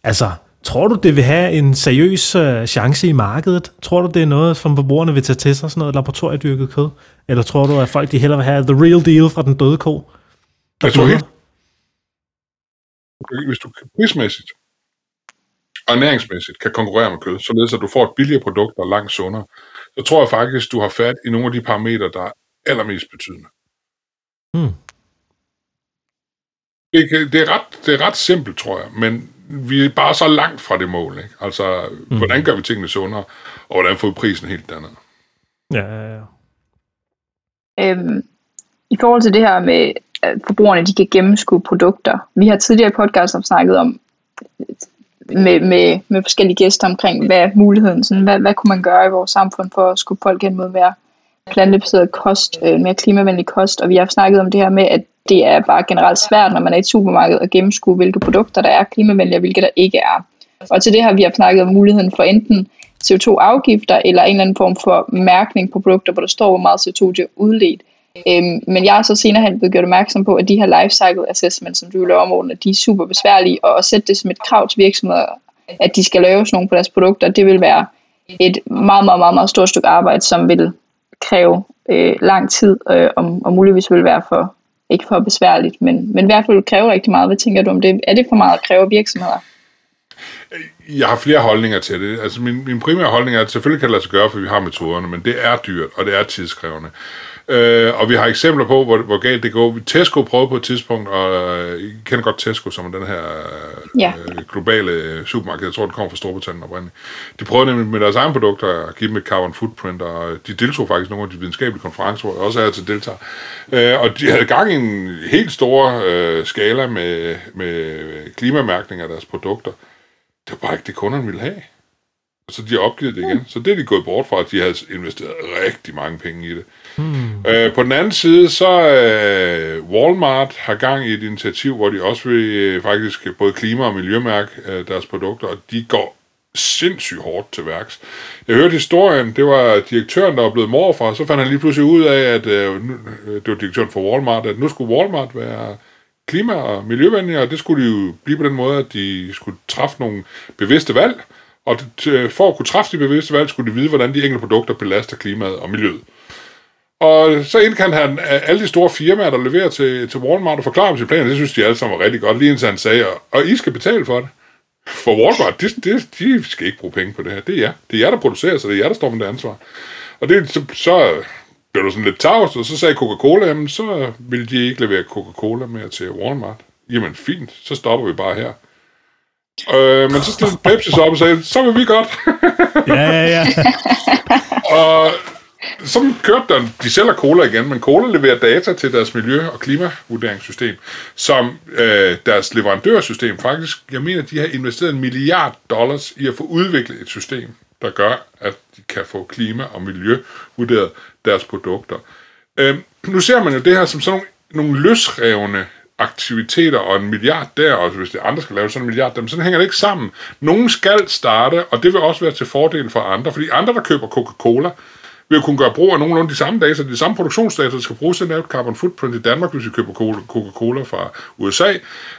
Speaker 1: altså Tror du, det vil have en seriøs uh, chance i markedet? Tror du, det er noget, som forbrugerne vil tage til sig, sådan noget laboratoriedyrket kød? Eller tror du, at folk de hellere vil have the real deal fra den døde ko?
Speaker 3: Jeg tror helt... Hvis du prismæssigt og næringsmæssigt kan konkurrere med kød, således at du får et billigere produkt, der er langt sundere, så tror jeg faktisk, du har fat i nogle af de parametre, der er allermest betydende. Hmm. Det, det, er ret, det er ret simpelt, tror jeg, men vi er bare så langt fra det mål. Ikke? Altså, mm. hvordan gør vi tingene sundere, og hvordan får vi prisen helt andet?
Speaker 1: Ja, ja, ja.
Speaker 2: Øhm, I forhold til det her med, at forbrugerne de kan gennemskue produkter. Vi har tidligere i podcasten snakket om med, med, med forskellige gæster omkring, hvad er muligheden, sådan, hvad, hvad kunne man gøre i vores samfund for at skubbe folk hen mod mere plantebaseret kost, øh, mere klimavenlig kost, og vi har snakket om det her med, at det er bare generelt svært, når man er i et supermarked, at gennemskue, hvilke produkter der er klimavenlige, og hvilke der ikke er. Og til det har vi har snakket om muligheden for enten CO2-afgifter, eller en eller anden form for mærkning på produkter, hvor der står, hvor meget CO2 de er udledt. Øhm, men jeg er så senere hen blevet gjort opmærksom på, at de her life cycle assessments, som du laver om årene, de er super besværlige, og at sætte det som et krav til virksomheder, at de skal lave sådan nogle på deres produkter, det vil være et meget, meget, meget, meget stort stykke arbejde, som vil kræve øh, lang tid, øh, og, og muligvis vil være for, ikke for besværligt, men, men i hvert fald kræver rigtig meget. Hvad tænker du om det? Er det for meget at kræve virksomheder?
Speaker 3: Jeg har flere holdninger til det. Altså min, min primære holdning er, at selvfølgelig kan det lade sig gøre, for vi har metoderne, men det er dyrt, og det er tidskrævende. Øh, og vi har eksempler på, hvor, hvor galt det går. Tesco prøvede på et tidspunkt, og øh, I kender godt Tesco, som den her ja. øh, globale supermarked. Jeg tror, det kommer fra Storbritannien oprindeligt. De prøvede nemlig med deres egne produkter at give dem et carbon footprint, og de deltog faktisk nogle af de videnskabelige konferencer, hvor jeg også er til deltager. Øh, og de havde gang i en helt stor øh, skala med, med klimamærkning af deres produkter. Det var bare ikke det, kunderne ville have. Så de har opgivet det igen. Så det er de gået bort fra, at de havde investeret rigtig mange penge i det. Øh, på den anden side, så øh, Walmart har gang i et initiativ, hvor de også vil øh, faktisk både klima- og miljømærke øh, deres produkter, og de går sindssygt hårdt til værks. Jeg hørte historien, det var direktøren, der var blevet morfar, så fandt han lige pludselig ud af, at øh, øh det var direktøren for Walmart, at nu skulle Walmart være klima- og miljøvenlige, og det skulle de jo blive på den måde, at de skulle træffe nogle bevidste valg, og øh, for at kunne træffe de bevidste valg, skulle de vide, hvordan de enkelte produkter belaster klimaet og miljøet. Og så indkaldte han alle de store firmaer, der leverer til, til Walmart og forklarer om sin plan. Det synes de alle sammen var rigtig godt, lige indtil han sagde, og I skal betale for det. For Walmart, de, de, de skal ikke bruge penge på det her. Det er jer. Det er jer, der producerer, så det er jer, der står med det ansvar. Og det, så, så blev der sådan lidt tavs, og så sagde Coca-Cola, jamen så vil de ikke levere Coca-Cola mere til Walmart. Jamen fint, så stopper vi bare her. Øh, men så stillede Pepsi sig op og sagde, så vil vi godt.
Speaker 1: ja, ja, ja.
Speaker 3: og sådan kørte der, de sælger cola igen, men cola leverer data til deres miljø- og klimavurderingssystem, som øh, deres leverandørsystem faktisk, jeg mener, de har investeret en milliard dollars i at få udviklet et system, der gør, at de kan få klima- og miljø vurderet deres produkter. Øh, nu ser man jo det her som sådan nogle, nogle løsrevne aktiviteter og en milliard der, og hvis det andre skal lave sådan en milliard, dem, sådan hænger det ikke sammen. Nogen skal starte, og det vil også være til fordel for andre, fordi andre, der køber Coca-Cola, vil jo kunne gøre brug af nogenlunde de samme data, de samme produktionsdata, der skal bruges til at lave carbon footprint i Danmark, hvis vi køber Coca-Cola fra USA,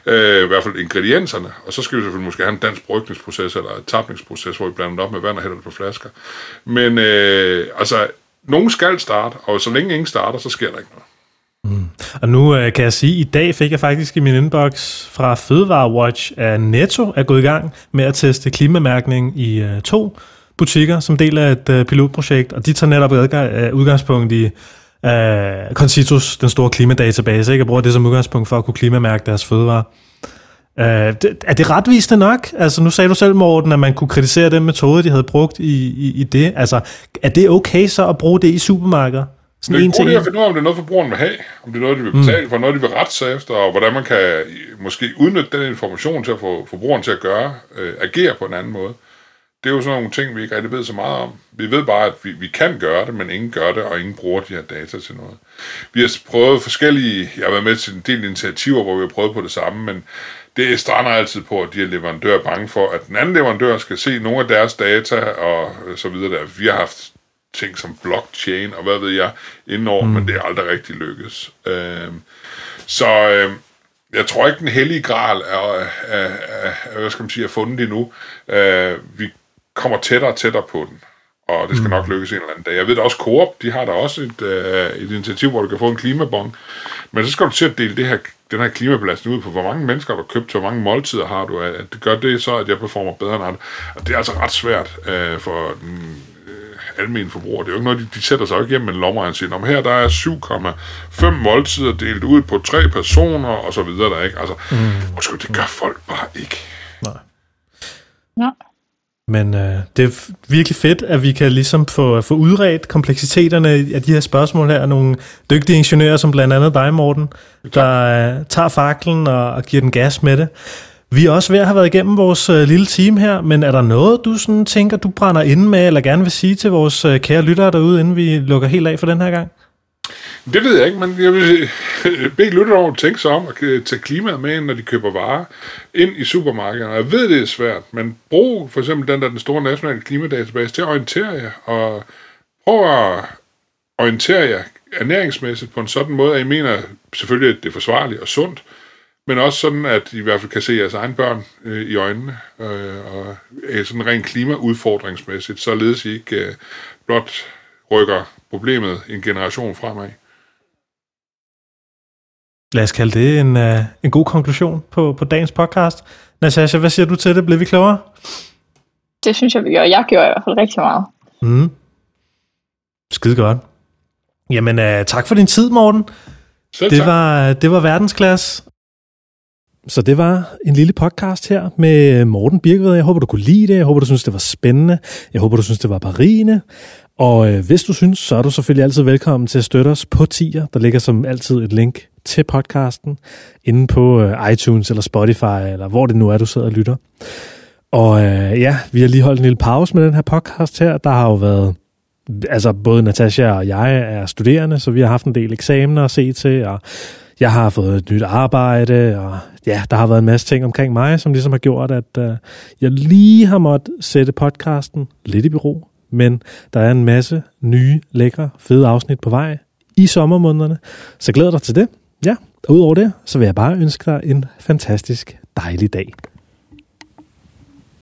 Speaker 3: øh, i hvert fald ingredienserne, og så skal vi selvfølgelig måske have en dansk brygningsproces eller et tapningsproces, hvor vi blander det op med vand og hælder det på flasker. Men øh, altså, nogen skal starte, og så længe ingen starter, så sker der ikke noget.
Speaker 1: Mm. Og nu øh, kan jeg sige, at i dag fik jeg faktisk i min inbox fra Fødevarewatch, at Netto er gået i gang med at teste klimamærkning i øh, to butikker som del af et øh, pilotprojekt, og de tager netop øh, udgangspunkt i øh, Concitus, den store klimadatabase, ikke? og bruger det som udgangspunkt for at kunne klimamærke deres fødevarer. Øh, det, er det retvisende nok? Altså, nu sagde du selv, Morten, at man kunne kritisere den metode, de havde brugt i, i, i det. Altså, er det okay så at bruge det i supermarkeder?
Speaker 3: Sådan det er en ting. at finde ud af, om det er noget, forbrugeren vil have, om det er noget, de vil betale mm. for, noget, de vil rette sig efter, og hvordan man kan måske udnytte den information til at få forbrugeren til at gøre, øh, agere på en anden måde det er jo sådan nogle ting, vi ikke rigtig ved så meget om. Vi ved bare, at vi, vi kan gøre det, men ingen gør det, og ingen bruger de her data til noget. Vi har prøvet forskellige, jeg har været med til en del initiativer, hvor vi har prøvet på det samme, men det strander altid på, at de her leverandører er bange for, at den anden leverandør skal se nogle af deres data og så videre. Der. Vi har haft ting som blockchain og hvad ved jeg indenover, mm. men det er aldrig rigtig lykkes. Øhm, så øh, jeg tror ikke, den hellige gral er, er, er, er, hvad skal man sige, er fundet endnu. Øh, vi kommer tættere og tættere på den. Og det skal mm. nok lykkes en eller anden dag. Jeg ved da også, Coop, de har da også et, øh, et initiativ, hvor du kan få en klimabong. Men så skal du til at dele det her, den her klimabelastning ud på, hvor mange mennesker har du købt til, hvor mange måltider har du. At det gør det så, at jeg performer bedre end andre. Og det er altså ret svært øh, for den almen forbruger. Det er jo ikke noget, de, de sætter sig ikke hjem med en lommeregn og siger, om her der er 7,5 måltider delt ud på tre personer, og så videre der, ikke? Altså, mm. måske, det gør folk bare ikke.
Speaker 1: Nej.
Speaker 2: Ja.
Speaker 1: Men øh, det er virkelig fedt, at vi kan ligesom få, få udredt kompleksiteterne af de her spørgsmål her. Nogle dygtige ingeniører, som blandt andet dig, Morten, der øh, tager faklen og, og giver den gas med det. Vi er også ved at have været igennem vores øh, lille team her, men er der noget, du sådan tænker, du brænder inde med, eller gerne vil sige til vores øh, kære lyttere derude, inden vi lukker helt af for den her gang?
Speaker 3: Det ved jeg ikke, men jeg vil bede lytterne om at tænke sig om at tage klimaet med ind, når de køber varer ind i supermarkederne. Jeg ved, det er svært, men brug for eksempel den der den store nationale klimadatabase til at orientere jer, og prøv at orientere jer ernæringsmæssigt på en sådan måde, at I mener selvfølgelig, at det er forsvarligt og sundt, men også sådan, at I i hvert fald kan se jeres egne børn øh, i øjnene, øh, og øh, sådan rent klimaudfordringsmæssigt, således I ikke øh, blot rykker problemet en generation fremad.
Speaker 1: Lad os kalde det en, uh, en god konklusion på, på dagens podcast. Natasha, hvad siger du til det? Blev vi klogere?
Speaker 2: Det synes jeg, vi gør. Jeg gjorde i hvert fald rigtig meget.
Speaker 1: Mm. Skide godt. Jamen, uh, tak for din tid, Morten.
Speaker 3: Selv
Speaker 1: det
Speaker 3: tak.
Speaker 1: var, det var verdensklasse. Så det var en lille podcast her med Morten Birkved. Jeg håber, du kunne lide det. Jeg håber, du synes, det var spændende. Jeg håber, du synes, det var berigende. Og øh, hvis du synes, så er du selvfølgelig altid velkommen til at støtte os på Tier. Der ligger som altid et link til podcasten inde på øh, iTunes eller Spotify, eller hvor det nu er, du sidder og lytter. Og øh, ja, vi har lige holdt en lille pause med den her podcast her. Der har jo været, altså både Natasha og jeg er studerende, så vi har haft en del eksamener at se til, og jeg har fået et nyt arbejde, og ja, der har været en masse ting omkring mig, som ligesom har gjort, at øh, jeg lige har måttet sætte podcasten lidt i bero. Men der er en masse nye, lækre, fede afsnit på vej i sommermånederne. Så glæder dig til det. Ja, og udover det, så vil jeg bare ønske dig en fantastisk dejlig dag.